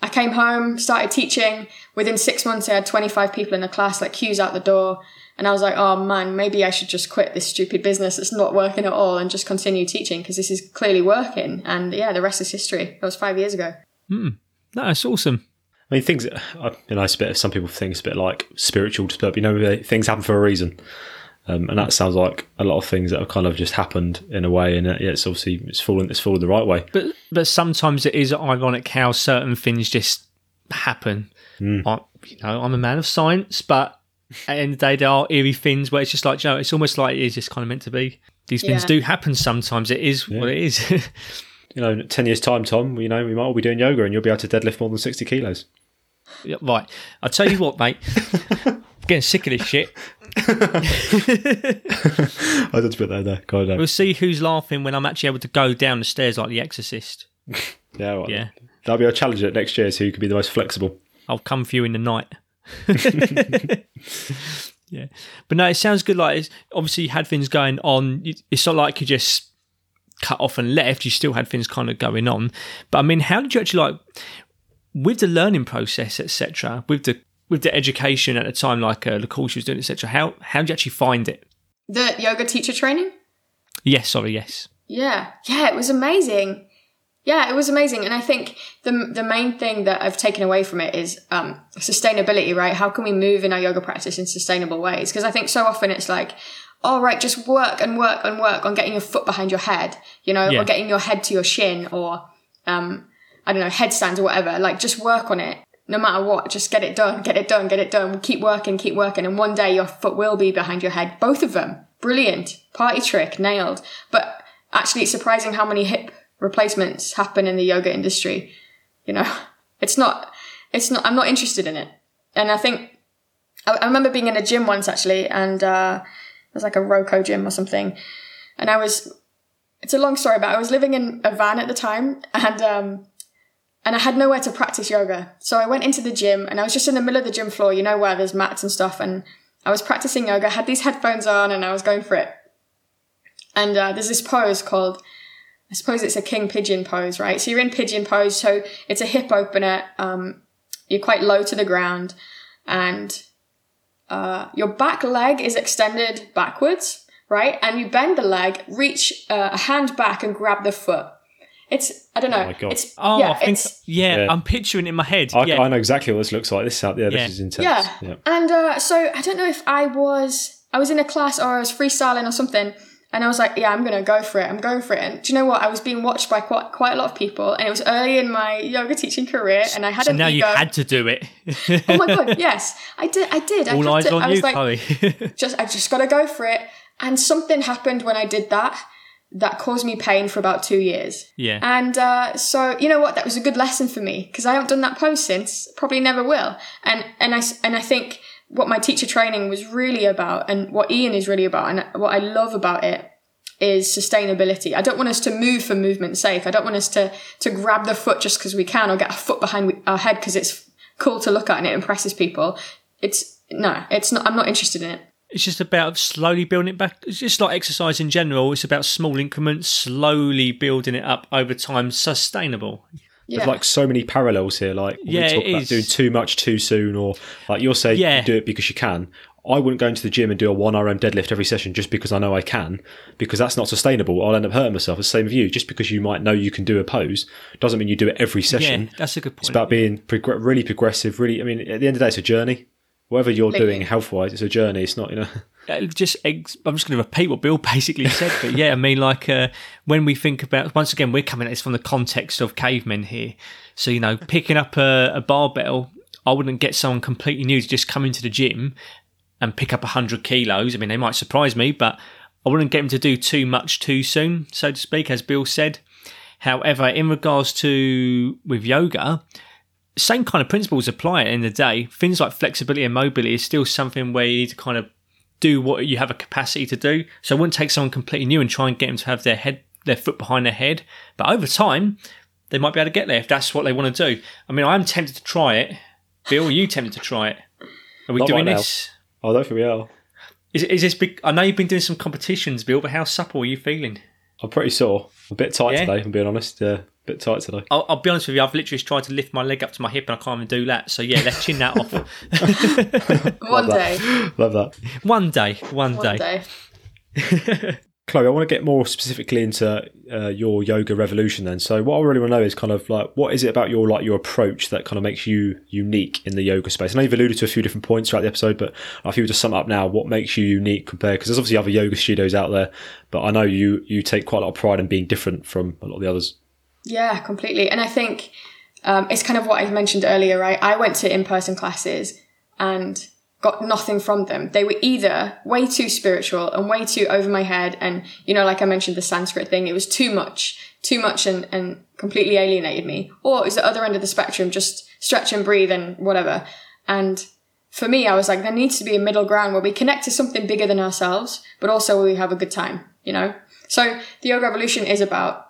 I came home, started teaching. Within six months, I had 25 people in the class, like queues out the door. And I was like, oh man, maybe I should just quit this stupid business that's not working at all and just continue teaching because this is clearly working. And yeah, the rest is history. That was five years ago. Hmm. No, that's awesome. I mean, things. I- You know, it's a bit. Some people think it's a bit like spiritual, but you know, things happen for a reason, um, and that sounds like a lot of things that have kind of just happened in a way, and uh, yeah, it's obviously it's fallen. It's fallen the right way. But but sometimes it is ironic how certain things just happen. I, you know, I'm a man of science, but at the end of the day, there are eerie things where it's just like, you know, it's almost like it is just kind of meant to be. These things Yeah. do happen sometimes. It is what it is. You know, in 10 years' time, Tom, you know, we might all be doing yoga and you'll be able to deadlift more than 60 kilos. Yeah, right. I'll tell you what, mate. I'm getting sick of this shit. I did put that there. Go on, We'll see who's laughing when I'm actually able to go down the stairs like the exorcist. yeah, well, Yeah. That'll be our challenge at next year, so who can be the most flexible. I'll come for you in the night. yeah, but no, it sounds good. Like it's, obviously you had things going on. It's not like you just cut off and left. You still had things kind of going on. But I mean, how did you actually like with the learning process, etc. With the with the education at the time, like uh, the course you was doing, etc. How how did you actually find it? The yoga teacher training? Yes, sorry, yes. Yeah, yeah, it was amazing. Yeah, it was amazing, and I think the the main thing that I've taken away from it is um, sustainability. Right? How can we move in our yoga practice in sustainable ways? Because I think so often it's like, all right, just work and work and work on getting your foot behind your head, you know, Yeah. or getting your head to your shin, or um, I don't know, headstands or whatever. Like, just work on it. No matter what, just get it done, get it done, get it done. Keep working, keep working, and one day your foot will be behind your head. Both of them, brilliant, party trick, nailed. But actually, it's surprising how many hip replacements happen in the yoga industry. You know, it's not, it's not. I'm not interested in it, and I think I, I remember being in a gym once actually, and uh, it was like a Roco gym or something, and I was. It's a long story, but I was living in a van at the time, and um, and I had nowhere to practice yoga. So I went into the gym and I was just in the middle of the gym floor, you know, where there's mats and stuff. And I was practicing yoga, had these headphones on and I was going for it. And uh, there's this pose called, I suppose it's a king pigeon pose, right? So you're in pigeon pose. So it's a hip opener. Um, you're quite low to the ground and uh, your back leg is extended backwards, right? And you bend the leg, reach uh, a hand back and grab the foot. It's, I don't know. Oh my God. It's, Oh, yeah, I think it's, yeah, Yeah. I'm picturing it in my head. I, yeah, I know exactly what this looks like. This, out yeah, Yeah. this is intense. Yeah. yeah. And uh, so I don't know if I was I was in a class or I was freestyling or something, and I was like, yeah, I'm gonna go for it. I'm going for it. And do you know what? I was being watched by quite quite a lot of people, and it was early in my yoga teaching career, and I had a. so an now ego. you had to do it. oh my god, yes, I did. I did. I All had eyes to, on I was you, like, Chloe. just I just got to go for it. And something happened when I did that that caused me pain for about two years. yeah. And uh, so you know what, that was a good lesson for me because I haven't done that pose since. Probably never will. And and I and I think what my teacher training was really about, and what Ian is really about, and what I love about it is sustainability. I don't want us to move for movement's sake. I don't want us to to grab the foot just because we can, or get a foot behind our head because it's cool to look at and it impresses people. It's no, it's not. I'm not interested in it. It's just about slowly building it back. It's just like exercise in general. It's about small increments, slowly building it up over time, sustainable. Yeah. There's like so many parallels here. Like when Yeah, we talk it about is. doing too much too soon, or like you're saying Yeah. you do it because you can. I wouldn't go into the gym and do a one RM deadlift every session just because I know I can, because that's not sustainable. I'll end up hurting myself. It's the same with you. Just because you might know you can do a pose doesn't mean you do it every session. Yeah, that's a good point. It's about being progr- really progressive. Really, I mean, at the end of the day, it's a journey. Whatever you're Completely. doing health wise, it's a journey. It's not, you know. Uh, just ex- I'm just going to repeat what Bill basically said, but yeah, I mean, like uh, when we think about once again, we're coming at this from the context of cavemen here. So you know, picking up a, a barbell, I wouldn't get someone completely new to just come into the gym and pick up hundred kilos. I mean, they might surprise me, but I wouldn't get them to do too much too soon, so to speak, as Bill said. However, in regards to with yoga, same kind of principles apply at the end of the day. Things like flexibility and mobility is still something where you need to kind of do what you have a capacity to do. So I wouldn't take someone completely new and try and get them to have their head, their foot behind their head. But over time, they might be able to get there if that's what they want to do. I mean, I'm tempted to try it. Bill, are you tempted to try it? Are we Not doing right now. this? I don't think we are. Is, is this big? I know you've been doing some competitions, Bill, but how supple are you feeling? I'm pretty sore. A bit tight Yeah? today. I'm being honest. Yeah, bit tight today. I'll, I'll be honest with you. I've literally tried to lift my leg up to my hip and I can't even do that. So yeah, let's chin that off. One day, Love that. One day, one, one day. day. Chloe, I want to get more specifically into uh, your yoga revolution. Then, so what I really want to know is kind of like what is it about your like your approach that kind of makes you unique in the yoga space? I know you've alluded to a few different points throughout the episode, but if you were to sum up now, what makes you unique compared? Because there's obviously other yoga studios out there, but I know you you take quite a lot of pride in being different from a lot of the others. Yeah, completely. And I think um, it's kind of what I mentioned earlier, right? I went to in-person classes and got nothing from them. They were either way too spiritual and way too over my head. And, you know, like I mentioned, the Sanskrit thing, it was too much, too much and, and completely alienated me. Or it was the other end of the spectrum, just stretch and breathe and whatever. And for me, I was like, there needs to be a middle ground where we connect to something bigger than ourselves, but also we have a good time, you know? So the yoga revolution is about,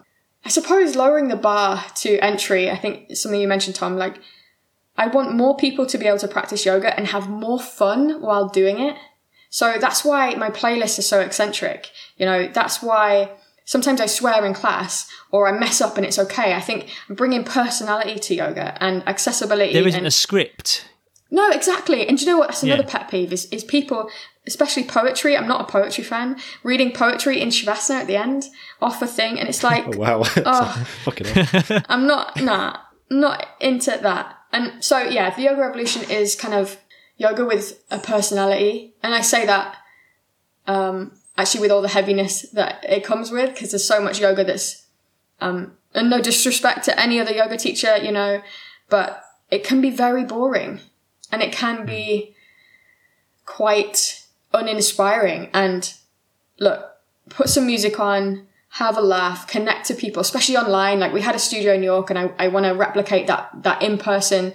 I suppose, lowering the bar to entry. I think something you mentioned, Tom, like, I want more people to be able to practice yoga and have more fun while doing it. So that's why my playlist is so eccentric. You know, that's why sometimes I swear in class or I mess up and it's okay. I think I'm bringing personality to yoga and accessibility. There isn't and- a script. no, exactly. And do you know what? That's another Yeah. pet peeve is, is people, especially poetry. I'm not a poetry fan. Reading poetry in Shavasana at the end off a thing. And it's like, Oh, wow. Oh. Fucking. I'm not, nah, not into that. And so, yeah, the yoga revolution is kind of yoga with a personality. And I say that, um, actually with all the heaviness that it comes with, because there's so much yoga that's, um, and no disrespect to any other yoga teacher, you know, but it can be very boring and it can be quite uninspiring. And look, put some music on, have a laugh, connect to people, especially online. Like we had a studio in New York and I, I want to replicate that, that in-person,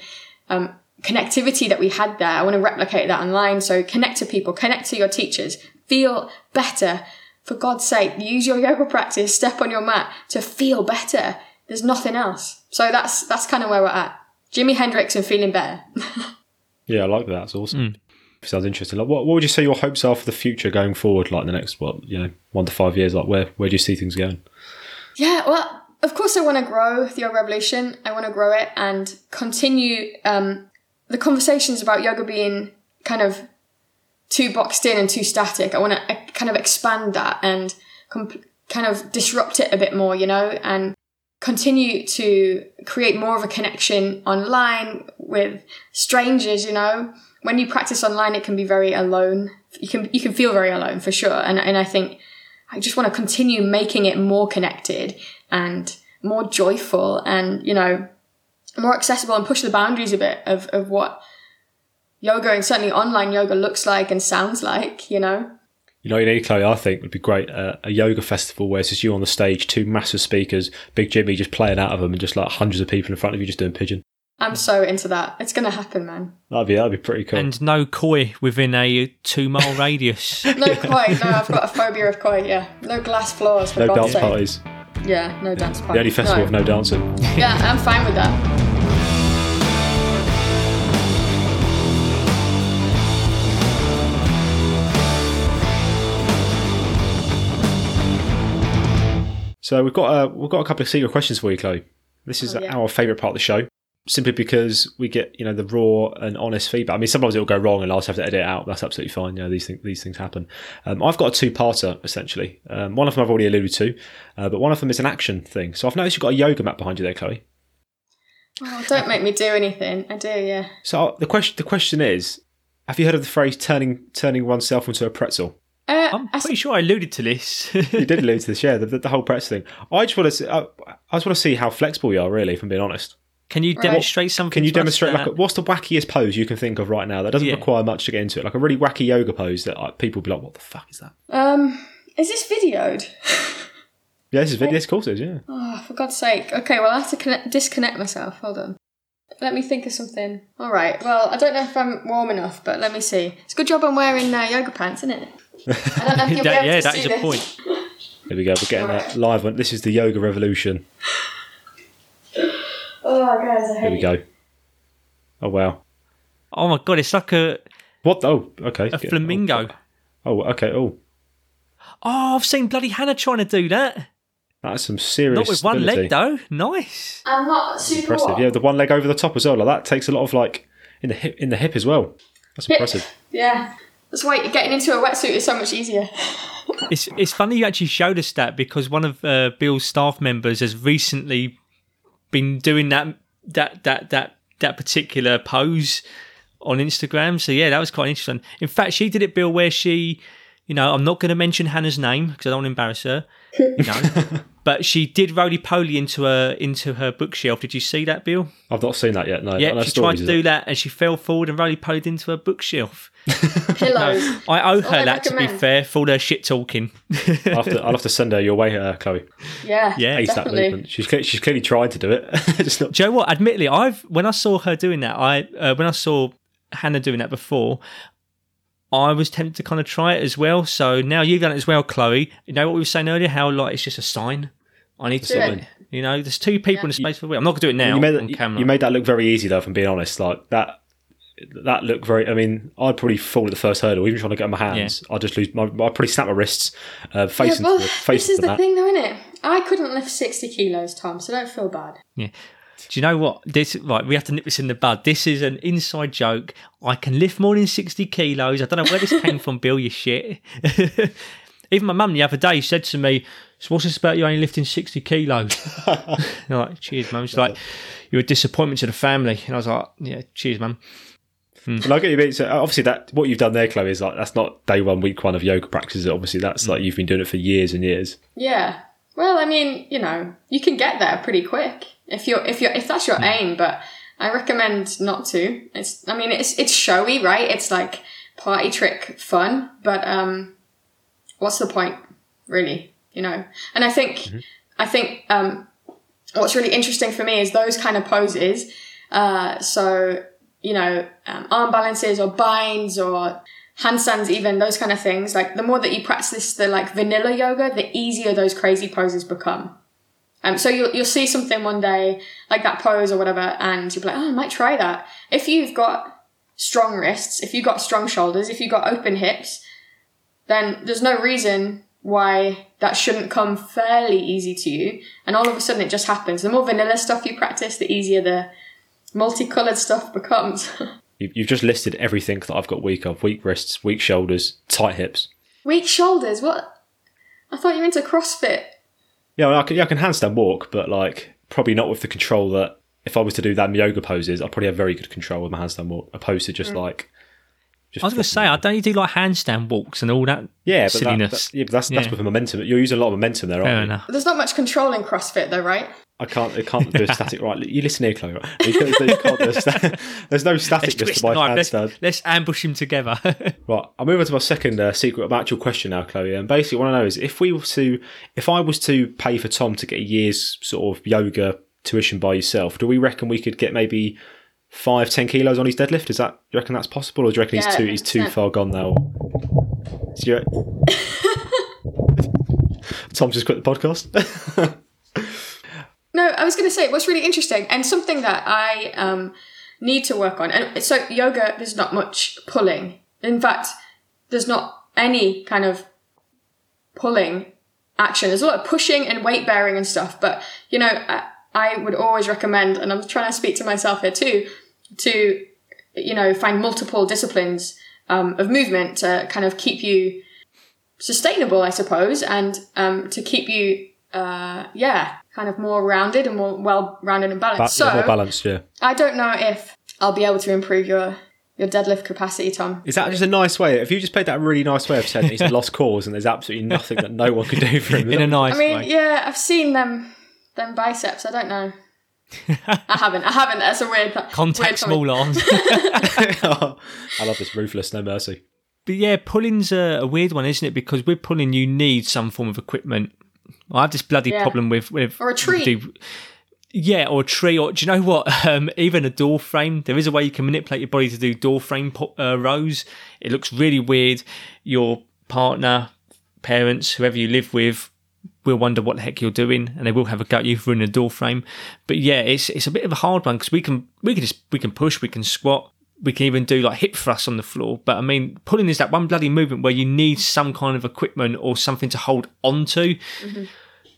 um, connectivity that we had there. I want to replicate that online. So connect to people, connect to your teachers, feel better. For God's sake, use your yoga practice, step on your mat to feel better. There's nothing else. So that's, that's kind of where we're at. Jimi Hendrix and feeling better. Yeah, I like that. That's awesome. Sounds interesting. Like, what, what would you say your hopes are for the future going forward? Like the next, what you know, one to five years. Like, where where do you see things going? Yeah, well, of course, I want to grow the yoga revolution. I want to grow it and continue um, the conversations about yoga being kind of too boxed in and too static. I want to uh, kind of expand that and comp- kind of disrupt it a bit more, you know, and continue to create more of a connection online with strangers, you know. When you practice online, it can be very alone. You can you can feel very alone for sure. And and I think I just want to continue making it more connected and more joyful and, you know, more accessible and push the boundaries a bit of, of what yoga and certainly online yoga looks like and sounds like, you know? You know, you need Chloe. I think would be great. Uh, a yoga festival where it's just you on the stage, two massive speakers, Big Jimmy just playing out of them, and just like hundreds of people in front of you just doing pigeon. I'm so into that. It's going to happen, man. That'd be that'd be pretty cool. And no koi within a two mile radius. No koi. No, I've got a phobia of koi, yeah. No glass floors, for no God's dance sake. parties. Yeah, no dance parties. The only festival with no dancing. Yeah, I'm fine with that. So we've got a we've got a couple of secret questions for you, Chloe. This is Oh, yeah. our favourite part of the show, simply because we get you know the raw and honest feedback. I mean, sometimes it'll go wrong, and I'll just have to edit it out. That's absolutely fine. You know, these things these things happen. Um, I've got a two-parter essentially. Um, one of them I've already alluded to, uh, but one of them is an action thing. So I've noticed you've got a yoga mat behind you there, Chloe. Oh, don't make me do anything. I do, yeah. So the question the question is, have you heard of the phrase turning turning oneself into a pretzel? Uh, I'm I- pretty sure I alluded to this. You did allude to this, yeah, the, the, the whole pretzel thing. I just want to see, I, I just want to see how flexible you are, really, if I'm being honest. Can you Right. demonstrate something? Can you demonstrate like a, what's the wackiest pose you can think of right now that doesn't Yeah. require much to get into it? Like a really wacky yoga pose that like, people be like, "What the fuck is that?" um, is this videoed? Yeah, this is video. This course is yeah. Oh, for God's sake. Okay, well, I have to connect, disconnect myself. Hold on. Let me think of something. All right. Well, I don't know if I'm warm enough, but let me see. It's a good job I'm wearing uh, yoga pants, isn't it? I don't know if you'll That- be able yeah, to that see is a point. There we go. We're getting that live one. This is the yoga revolution. Oh, guys, I Here we go. Oh wow. Oh my god, it's like a, What? Oh, okay. a flamingo. Oh, okay. Oh, Oh, I've seen bloody Hannah trying to do that. that's some serious. Not with one stability. leg though. Nice. I'm not super Impressive. what? Yeah, the one leg over the top as well. Like that takes a lot of like in the hip in the hip as well. That's Hip. impressive. Yeah. That's why getting into a wetsuit is so much easier. It's it's funny you actually showed us that because one of uh, Bill's staff members has recently been doing that that that that that particular pose on Instagram. So yeah, that was quite interesting. In fact, she did it, Bill, where she, you know, I'm not going to mention Hannah's name because I don't want to embarrass her. You know, But she did roly poly into her into her bookshelf. Did you see that, Bill? I've not seen that yet. No, Yeah, she tried to do that and she fell forward and roly polied into her bookshelf. Pillows. I owe her I that to be fair for all her shit talking. I'll, have to, I'll have to send her your way, uh, Chloe. Yeah, Yeah. Ace that movement. She's she's clearly trying to do it. Just not. Do you know what? Admittedly, I've when I saw her doing that, I uh, when I saw Hannah doing that before, I was tempted to kind of try it as well. So now you've done it as well, Chloe. You know what we were saying earlier? How like it's just a sign. I need to Do do it. it. You know, there's two people in a space for a week. I'm not going to do it now You made on that. camera. You made that look very easy, though. If I'm being honest, like that. That looked very. I mean, I'd probably fall at the first hurdle, even trying to get on my hands. I'd just lose. My, I'd probably snap my wrists, uh, face Yeah, well, into the face this is into the the mat. thing, though, isn't it? I couldn't lift sixty kilos, Tom, so don't feel bad. Yeah. Do you know what? This right, we have to nip this in the bud. This is an inside joke. I can lift more than sixty kilos. I don't know where this came from, Bill. You shit. Even my mum the other day said to me, "So what's this about you only lifting sixty kilos?" Like, cheers, mum. She's like, "You're a disappointment to the family," and I was like, "Yeah, cheers, mum." But I get you. mean. So obviously, that what you've done there, Chloe, is like that's not day one, week one of yoga practices. Obviously, that's like you've been doing it for years and years. Yeah. Well, I mean, you know, you can get there pretty quick if you're if you're if that's your aim, but I recommend not to. It's I mean, it's it's showy, right? It's like party trick fun, but um what's the point really, you know? And I think I think um what's really interesting for me is those kind of poses. Uh so, you know, um, arm balances or binds or handstands even those kind of things. Like the more that you practice the like vanilla yoga the easier those crazy poses become. Um, so you'll, you'll see something one day like that pose or whatever and you'll be like oh i might try that. If you've got strong wrists if you've got strong shoulders if you've got open hips then there's no reason why that shouldn't come fairly easy to you. And all of a sudden it just happens. The more vanilla stuff you practice the easier the multicolored stuff becomes You've, you've just listed everything that I've got weak of: weak wrists, weak shoulders, tight hips. weak shoulders what i thought you were into crossfit Yeah, well, I can. Yeah, I can handstand walk, but like probably not with the control that if I was to do them yoga poses, I'd probably have very good control with my handstand walk, opposed to just mm. like. Just I was going to say, I don't you do like handstand walks and all that yeah, but, that, silliness. that- yeah, but that's that's Yeah. with momentum. You're using a lot of momentum there, Fair aren't you? enough. there's not much control in crossfit though right I can't. I can't do a static. Right, you listen here, Chloe. Right? You can't, you can't do a sta- there's no Let's staticness twist to the my knife. Let's, handstand. let's ambush him together. Right, I'm moving to my second uh, secret actual question now, Chloe. And basically, what I know is if we were to, if I was to pay for Tom to get a year's sort of yoga tuition by yourself, do we reckon we could get maybe five, ten kilos on his deadlift? Is that? Do you reckon that's possible, or do you reckon he's too he's too 100%. far gone now? Do you- Tom just quit the podcast. No, I was going to say what's really interesting and something that I um, need to work on. And so yoga, there's not much pulling. In fact, there's not any kind of pulling action. There's a lot of pushing and weight bearing and stuff. But you know, I, I would always recommend, and I'm trying to speak to myself here too, to you know find multiple disciplines um, of movement to kind of keep you sustainable, I suppose, and um, to keep you, uh, yeah, kind of more rounded and more well rounded and balanced. Ba- so more balanced, yeah. I don't know if I'll be able to improve your your deadlift capacity, Tom. Is that just a nice way? If you just played that a really nice way of saying he's a lost cause and there's absolutely nothing that no one could do for him. in a nice I mean, way. yeah, I've seen them them biceps. I don't know. I haven't. I haven't. That's a weird th- Contact weird small arms. I love this ruthless, no mercy. But yeah, pulling's a, a weird one, isn't it? Because with pulling, you need some form of equipment. I have this bloody Yeah. problem with with Or a tree. the- yeah, or a tree, or do you know what? Um, even a door frame. There is a way you can manipulate your body to do door frame po- uh, rows. It looks really weird. Your partner, parents, whoever you live with, will wonder what the heck you're doing, and they will have a go at you for in a door frame. But yeah, it's it's a bit of a hard one because we can we can just we can push, we can squat, we can even do like hip thrusts on the floor. But I mean, pulling is that one bloody movement where you need some kind of equipment or something to hold onto.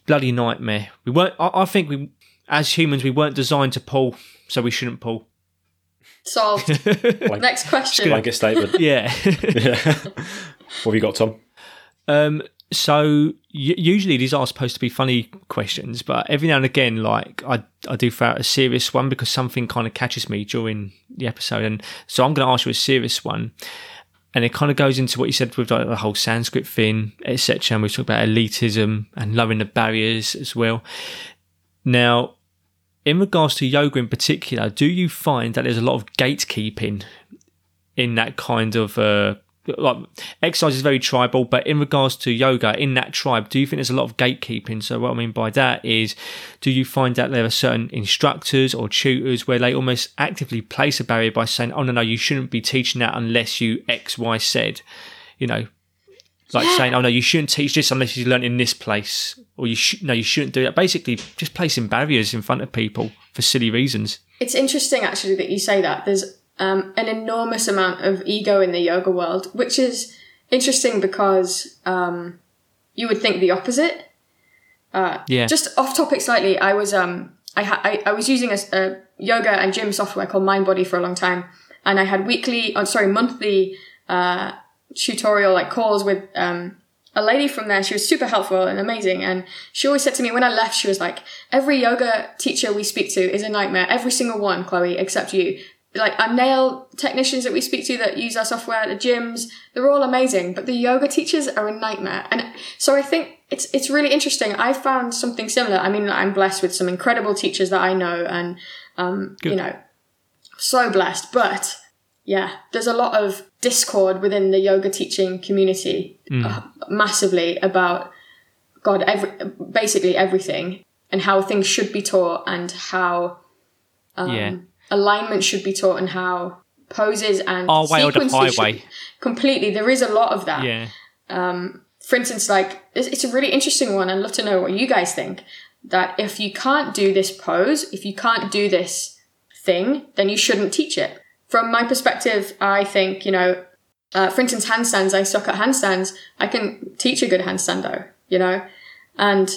Bloody nightmare. We weren't. I, I think we, as humans, we weren't designed to pull, so we shouldn't pull. Solved. Next question. Blanket statement. Yeah. yeah. what have you got, Tom? Um, so usually these are supposed to be funny questions, but every now and again, like I, I do throw out a serious one because something kind of catches me during the episode, and so I'm going to ask you a serious one. and it kind of goes into what you said with like the whole Sanskrit thing, etc. And we talk about elitism and lowering the barriers as well. Now, in regards to yoga in particular, do you find that there's a lot of gatekeeping in that kind of uh, like exercise is very tribal, but in regards to yoga in that tribe, do you think there's a lot of gatekeeping? So what I mean by that is, do you find that there are certain instructors or tutors where they almost actively place a barrier by saying, "Oh no, no, you shouldn't be teaching that unless you X, Y, said," you know, like Yeah. saying, "Oh no, you shouldn't teach this unless you learn in this place," or you should no, you shouldn't do that. Basically, just placing barriers in front of people for silly reasons. It's interesting actually that you say that. There's um, an enormous amount of ego in the yoga world, which is interesting because um, you would think the opposite. Yeah, Just off topic slightly, I was um I ha- I, I was using a yoga and gym software called MindBody for a long time, and I had weekly, oh, sorry, monthly uh, tutorial like calls with um a lady from there. She was super helpful and amazing, and she always said to me when I left, she was like, "Every yoga teacher we speak to is a nightmare. Every single one, Chloe, except you." Like our nail technicians that we speak to that use our software, at the gyms, they're all amazing, but the yoga teachers are a nightmare. And so I think it's it's really interesting. I found something similar. I mean, I'm blessed with some incredible teachers that I know, and um, you know, so blessed. But yeah, there's a lot of discord within the yoga teaching community, uh, massively about God, every basically everything, and how things should be taught, and how yeah. Alignment should be taught, and how poses and Our way or the sequences should- completely. There is a lot of that Yeah. for instance, like it's, it's a really interesting one. I'd love to know what you guys think. That if you can't do this pose, if you can't do this thing, then you shouldn't teach it. From my perspective, I think you know, uh, for instance, handstands. I suck at handstands. I can teach a good handstand though, you know, and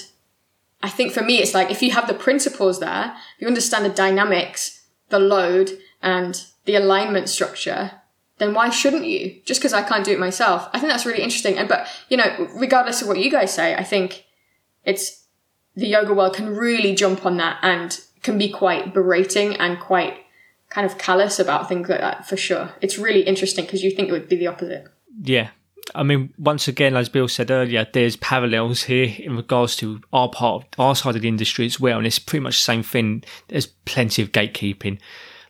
I think for me, it's like if you have the principles there, if you understand the dynamics, the load, and the alignment structure, then why shouldn't you? Just because I can't do it myself. I think that's really interesting. And but you know, regardless of what you guys say, I think it's the yoga world can really jump on that and can be quite berating and quite kind of callous about things like that for sure. It's really interesting because you think it would be the opposite. Yeah. I mean, once again, as Bill said earlier, there's parallels here in regards to our part, our side of the industry as well, and it's pretty much the same thing. There's plenty of gatekeeping,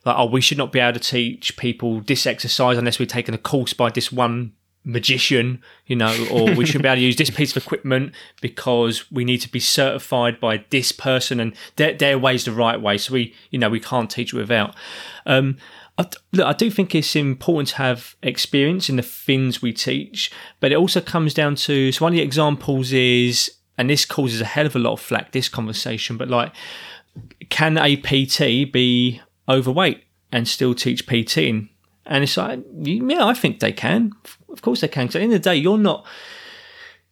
like oh, we should not be able to teach people this exercise unless we've taken a course by this one magician, you know, or we should be able to use this piece of equipment because we need to be certified by this person, and their their way's the right way. So we, you know, we can't teach without. Um, I, look, I do think it's important to have experience in the things we teach, but it also comes down to. So one of the examples is, and this causes a hell of a lot of flack. This conversation, but like, can a PT be overweight and still teach PT? And it's like, yeah, I think they can. Of course they can. Because at the end of the day, you're not.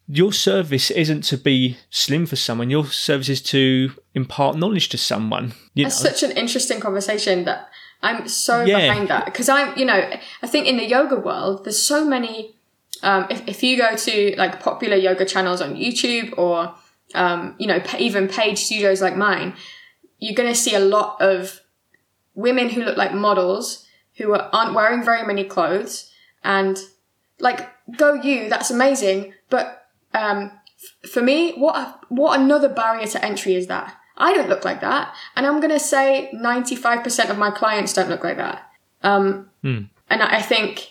Your service isn't to be slim for someone. Your service is to impart knowledge to someone. You know, That's such an interesting conversation that I'm so Yeah. behind that because I'm, you know, I think in the yoga world, there's so many. Um, if, if you go to like popular yoga channels on YouTube or, um, you know, even paid studios like mine, you're going to see a lot of women who look like models who are, aren't wearing very many clothes and like go you that's amazing but um f- for me what a, what another barrier to entry is that i don't look like that. And i'm going to say 95% of my clients don't look like that. Um and i I think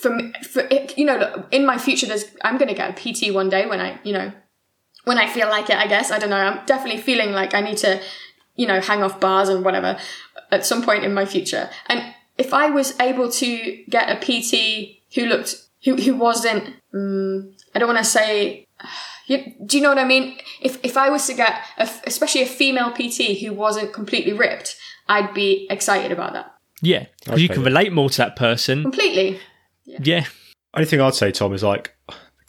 for me for it, you know in my future there's i'm going to get a pt one day when i you know when i feel like it i guess. I don't know. I'm definitely feeling like i need to you know hang off bars and whatever at some point in my future. And if i was able to get a pt who looked who who wasn't um, i don't want to say you, do you know what i mean if if i was to get a, especially a female pt who wasn't completely ripped i'd be excited about that yeah, because you can relate more to that person. completely Yeah, Only thing I'd say, Tom, is like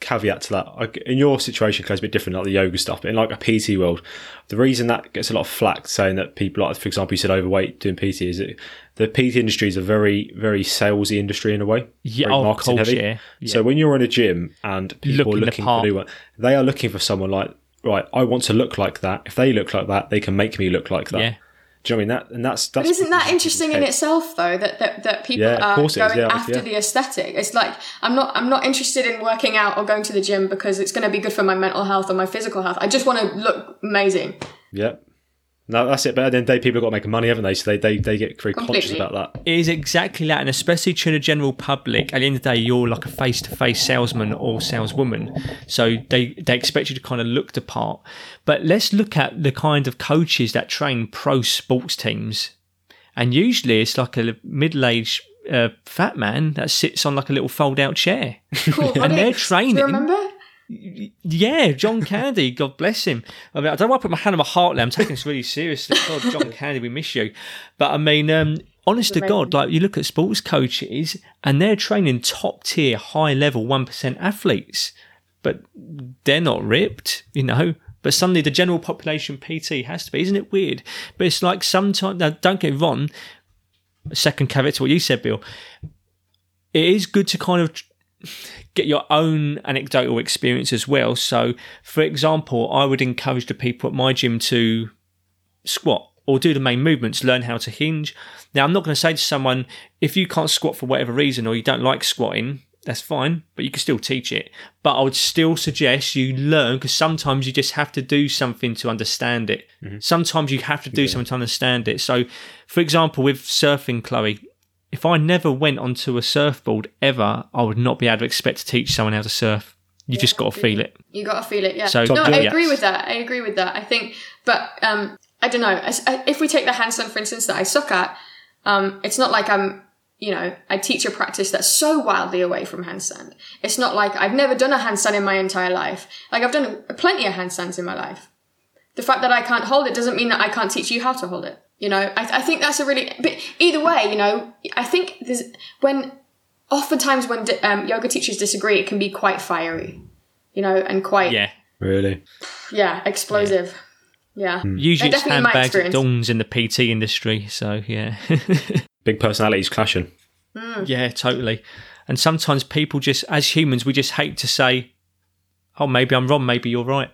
caveat to that. Like, in your situation, it's a bit different, like the yoga stuff. But in like a PT world, the reason that gets a lot of flack, saying that people like, for example, you said overweight doing PT, is that the PT industry is a very, very salesy industry in a way. Yeah, very of marketing course, heavy. yeah, yeah. So when you're in a gym and people Looking are looking for part. new one, they are looking for someone like, right, I want to look like that. If they look like that, they can make me look like that. yeah, Do you know what I mean? That and that's that's. But isn't that interesting in itself, though, that that, that people Yeah, are course it is, going yeah, after yeah. the aesthetic? It's like I'm not I'm not interested in working out or going to the gym because it's going to be good for my mental health or my physical health. I just want to look amazing. Yeah. No, that's it. But at the end of the day, people have got to make money, haven't they? So they, they, they get very conscious about that. It is exactly that, and especially to the general public. At the end of the day, you're like a face-to-face salesman or saleswoman, so they they expect you to kind of look the part. But let's look at the kind of coaches that train pro sports teams, and usually it's like a middle-aged uh, fat man that sits on like a little fold-out chair. Cool. And they're Do you training. remember? Yeah, John Candy, God bless him. I mean, I don't want to put my hand on my heart there. I'm taking this really seriously. God, John Candy, we miss you. But I mean, um, honest to God, like you look at sports coaches and they're training top tier, high level, 1% athletes, but they're not ripped, you know. But suddenly the general population PT has to be. Isn't it weird? But it's like sometimes, now don't get wrong, second caveat to what you said, Bill. It is good to kind of get your own anecdotal experience as well. So, for example, I would encourage the people at my gym to squat or do the main movements, learn how to hinge. Now, I'm not going to say to someone, if you can't squat for whatever reason or you don't like squatting, that's fine, but you can still teach it. But I would still suggest you learn because sometimes you just have to do something to understand it. Mm-hmm. Sometimes you have to do something to understand it. So, for example, with surfing, Chloe, if I never went onto a surfboard ever, I would not be able to expect to teach someone how to surf. You just got to feel it. You got to feel it, yeah. So- no, I agree with that. I agree with that. I think, but um, I don't know. If we take the handstand, for instance, that I suck at, um, it's not like I'm, you know, I teach a practice that's so wildly away from handstand. It's not like I've never done a handstand in my entire life. Like I've done plenty of handstands in my life. The fact that I can't hold it doesn't mean that I can't teach you how to hold it. You know, I, I think that's a really, but either way, you know, I think there's, when, oftentimes when um, yoga teachers disagree, it can be quite fiery, you know, and quite, Yeah. Really? yeah, explosive. Yeah. Usually it's handbags at experience. dawns in the PT industry. So, yeah. Big personalities clashing. yeah, totally. And sometimes people just, as humans, we just hate to say, oh, maybe I'm wrong, maybe you're right.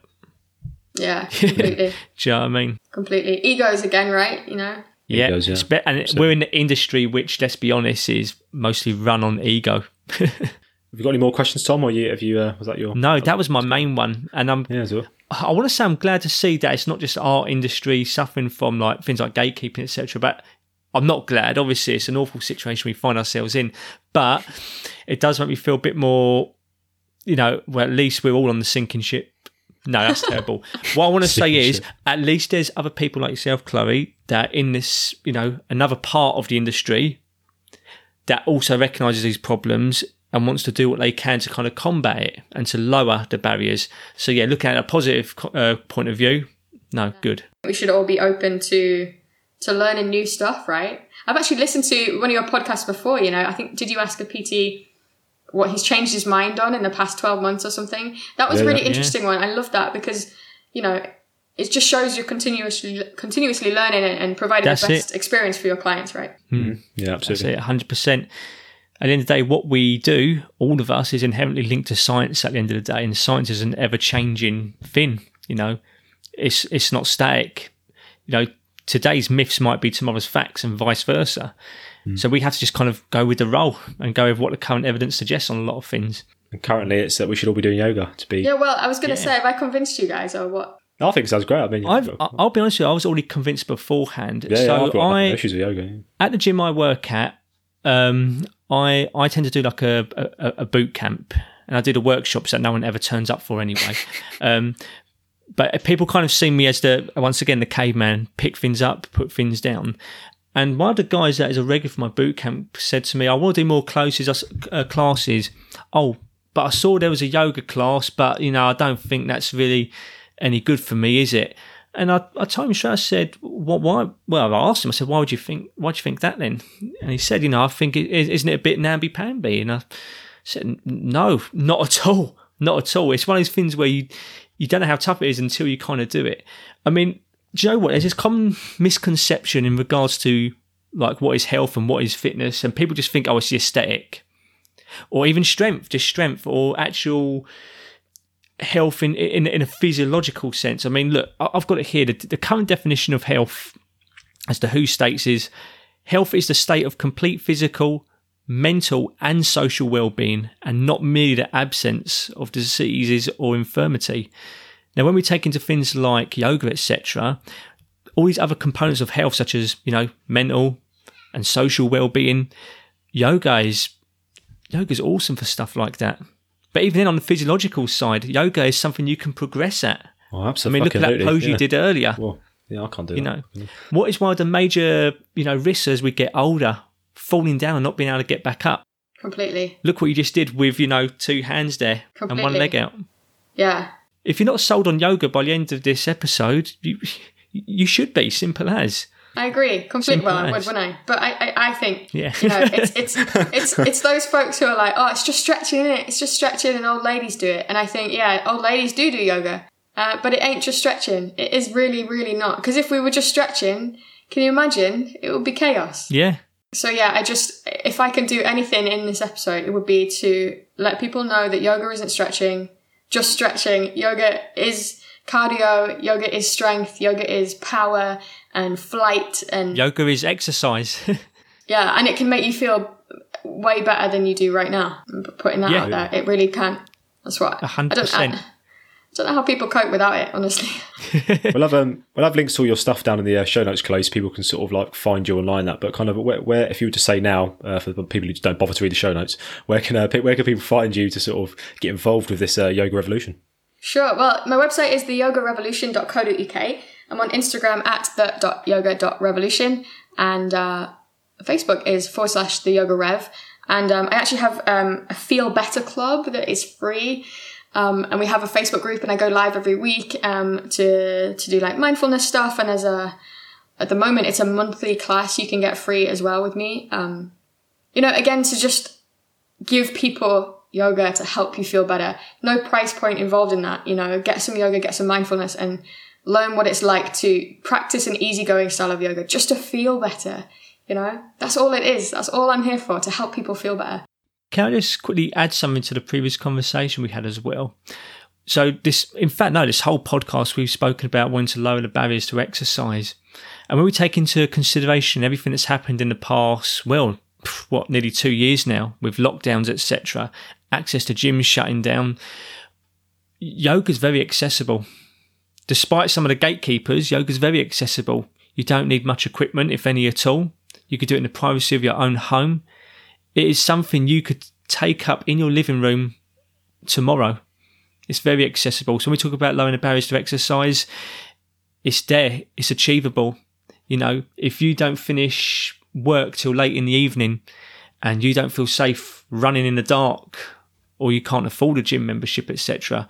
Yeah, completely. Do you know what I mean? completely. Egos again, right? You know? Yeah. Egos, yeah. Spe- And it- we're in the industry which, let's be honest, is mostly run on ego. Have you got any more questions, Tom? Or you, have you? Uh, was that your? No, that was my main one. And I'm Yeah, as well. I want to say I'm glad to see that it's not just our industry suffering from like things like gatekeeping, etc. But I'm not glad. Obviously, it's an awful situation we find ourselves in, but it does make me feel a bit more, you know. Well, at least we're all on the sinking ship. No, that's terrible. What I want to say is, ship. at least there's other people like yourself, Chloe, that in this, you know, another part of the industry that also recognises these problems and wants to do what they can to kind of combat it and to lower the barriers. So yeah, looking at a positive uh, point of view, no, good. We should all be open to to learning new stuff, right? I've actually listened to one of your podcasts before, you know. I think did you ask a PT what he's changed his mind on in the past 12 months or something? That was a really yeah. interesting one. I love that because, you know, it just shows you're continuously continuously learning and, and providing That's the best experience for your clients, right? Hmm. Mm-hmm. Yeah, That's absolutely. it, 100%. At the end of the day, what we do, all of us, is inherently linked to science at the end of the day, and science is an ever changing thing. You know, it's it's not static. You know, today's myths might be tomorrow's facts, and vice versa. So we have to just kind of go with the roll and go with what the current evidence suggests on a lot of things. And currently, it's that we should all be doing yoga to be. Yeah, well, I was going to Yeah. say, have I convinced you guys or what? I think it sounds great. I mean, I've, yeah, I- I'll be honest with you, I was already convinced beforehand. yeah, so I've got I, issues with yoga. yeah. at the gym I work at, um, I I tend to do like a, a, a boot camp, and I do the workshops that no one ever turns up for anyway. um, but people kind of see me as the once again the caveman, pick things up, put things down. And one of the guys that is a regular for my boot camp said to me, "I want to do more classes." Uh, classes. Oh, but I saw there was a yoga class, but you know I don't think that's really any good for me, is it? And I, I told him straight. I said, "What? Why?" Well, I asked him. I said, "Why would you think? Why do you think that then?" And he said, "You know, I think isn't it a bit namby pamby?" And I said, "No, not at all, not at all. It's one of those things where you you don't know how tough it is until you kind of do it. I mean, do you know what? There's this common misconception in regards to like what is health and what is fitness, and people just think, oh, it's the aesthetic, or even strength, just strength, or actual health in in, in a physiological sense. I mean, look, I've got it here. The, the current definition of health as the WHO states, is health is the state of complete physical, mental, and social well-being, and not merely the absence of diseases or infirmity. Now, when we take into things like yoga, etc., all these other components of health, such as you know mental and social well-being, yoga is yoga is awesome for stuff like that. But even then, on the physiological side, yoga is something you can progress at. Oh, I mean, look at that pose yeah. you did earlier. Well, yeah, I can't do you that. know, what is one of the major you know risks as we get older? Falling down and not being able to get back up. Completely. Look what you just did with you know two hands there and one leg out. Yeah. If you're not sold on yoga by the end of this episode, you you should be. Simple as. I agree completely. Well, I would, wouldn't I? But I, I, I think Yeah. you know, it's it's it's it's those folks who are like, oh, it's just stretching, it? It's just stretching, and old ladies do it. And I think, yeah, old ladies do do yoga, uh, but it ain't just stretching. It is really, really not. Because if we were just stretching, can you imagine? It would be chaos. Yeah. So yeah, I just if I can do anything in this episode, it would be to let people know that yoga isn't stretching, just stretching. Yoga is cardio, yoga is strength, yoga is power and flight and Yoga is exercise. yeah, and it can make you feel way better than you do right now. I'm Putting that Yeah. out there, it really can. That's what A hundred I don't. I, percent. I don't know how people cope without it, honestly. we'll have um, we'll have links to all your stuff down in the uh, show notes, Chloe, so people can sort of like find you online. That, but kind of where, where if you were to say now uh, for the people who don't bother to read the show notes, where can uh, where can people find you to sort of get involved with this uh, yoga revolution? Sure. Well, my website is theyogarevolution.co.uk. I'm on Instagram at the.yoga.revolution and uh, Facebook is forward slash the yoga rev. And um, I actually have um, a Feel Better Club that is free. Um, and we have a Facebook group and I go live every week um, to, to do like mindfulness stuff. And as a, at the moment, it's a monthly class you can get free as well with me. Um, you know, again, to just give people yoga to help you feel better. No price point involved in that. You know, get some yoga, get some mindfulness, and learn what it's like to practice an easygoing style of yoga just to feel better. You know, that's all it is. That's all I'm here for to help people feel better. Can I just quickly add something to the previous conversation we had as well? So this, in fact, no, this whole podcast we've spoken about wanting to lower the barriers to exercise, and when we take into consideration everything that's happened in the past, well, what nearly two years now with lockdowns, etc., access to gyms shutting down, yoga is very accessible. Despite some of the gatekeepers, yoga is very accessible. You don't need much equipment, if any at all. You could do it in the privacy of your own home it is something you could take up in your living room tomorrow. It's very accessible. So when we talk about lowering the barriers to exercise, it's there, it's achievable. You know, if you don't finish work till late in the evening and you don't feel safe running in the dark or you can't afford a gym membership, etc.,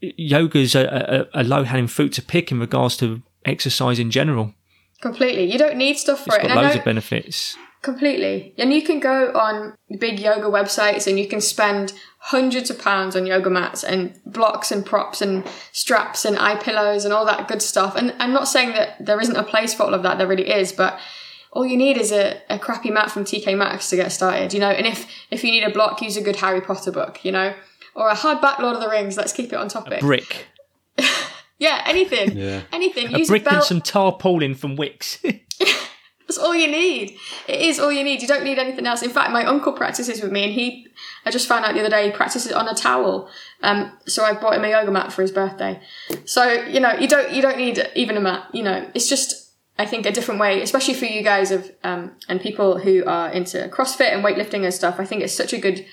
yoga's a, a, a low hanging fruit to pick in regards to exercise in general. Completely. You don't need stuff for It's it. got And loads of benefits. Completely. And you can go on big yoga websites and you can spend hundreds of pounds on yoga mats and blocks and props and straps and eye pillows and all that good stuff. And I'm not saying that there isn't a place for all of that, there really is, but all you need is a, a crappy mat from TK Maxx to get started, you know. And if if you need a block, use a good Harry Potter book, you know. Or a hardback Lord of the Rings, let's keep it on topic. Brick. yeah, anything. Yeah. Anything. A Use brick a belt. and some tarpaulin from Wickes. That's all you need. It is all you need. You don't need anything else. In fact, my uncle practices with me, and he, I just found out the other day, he practices on a towel. Um, so I bought him a yoga mat for his birthday. So you know, you don't you don't need even a mat. You know, it's just I think a different way, especially for you guys of um, and people who are into CrossFit and weightlifting and stuff. I think it's such a good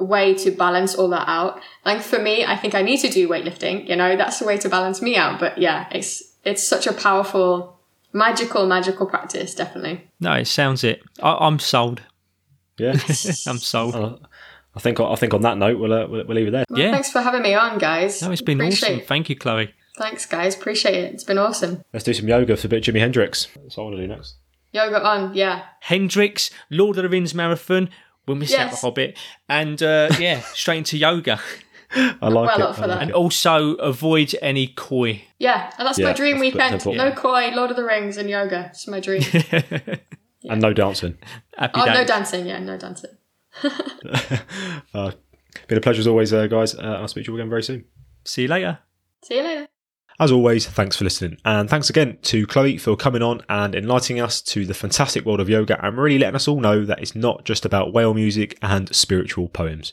way to balance all that out. Like for me, I think I need to do weightlifting. You know, that's the way to balance me out. But yeah, it's it's such a powerful, magical, magical practice. Definitely. no, it sounds it. I, I'm sold. Yeah, I'm sold. Uh, I think I think on that note we'll uh, we'll, we'll leave it there. Well, Yeah. Thanks for having me on, guys. No, it's been Appreciate awesome. it. Thank you, Chloe. Thanks, guys. Appreciate it. It's been awesome. Let's do some yoga for a bit of Jimi Hendrix. That's what I want to do next. Yoga on, yeah. Hendrix, Lord of the Rings marathon. We'll miss out the Hobbit, and uh, yeah, straight into yoga, I like well it. up for I that. like and also avoid any koi. Yeah, and that's Yeah, my dream that's weekend. important. No koi, Lord of the Rings, and yoga. It's my dream. it. And no dancing. Happy oh, no dancing. Yeah, no dancing. Uh, been a pleasure as always, uh, guys. Uh, I'll speak to you again very soon. See you later. See you later. As always, thanks for listening. And thanks again to Chloe for coming on and enlightening us to the fantastic world of yoga and really letting us all know that it's not just about whale music and spiritual poems.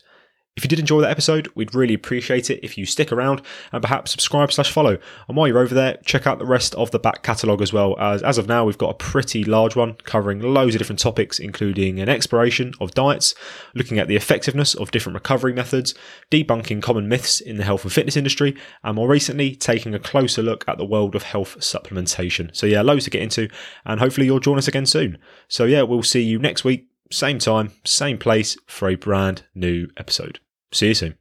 If you did enjoy that episode, we'd really appreciate it if you stick around and perhaps subscribe slash follow. And while you're over there, check out the rest of the back catalogue as well, as as of now we've got a pretty large one covering loads of different topics, including an exploration of diets, looking at the effectiveness of different recovery methods, debunking common myths in the health and fitness industry, and more recently taking a closer look at the world of health supplementation. So yeah, loads to get into, and hopefully you'll join us again soon. So yeah, we'll see you next week, same time, same place for a brand new episode. See you soon.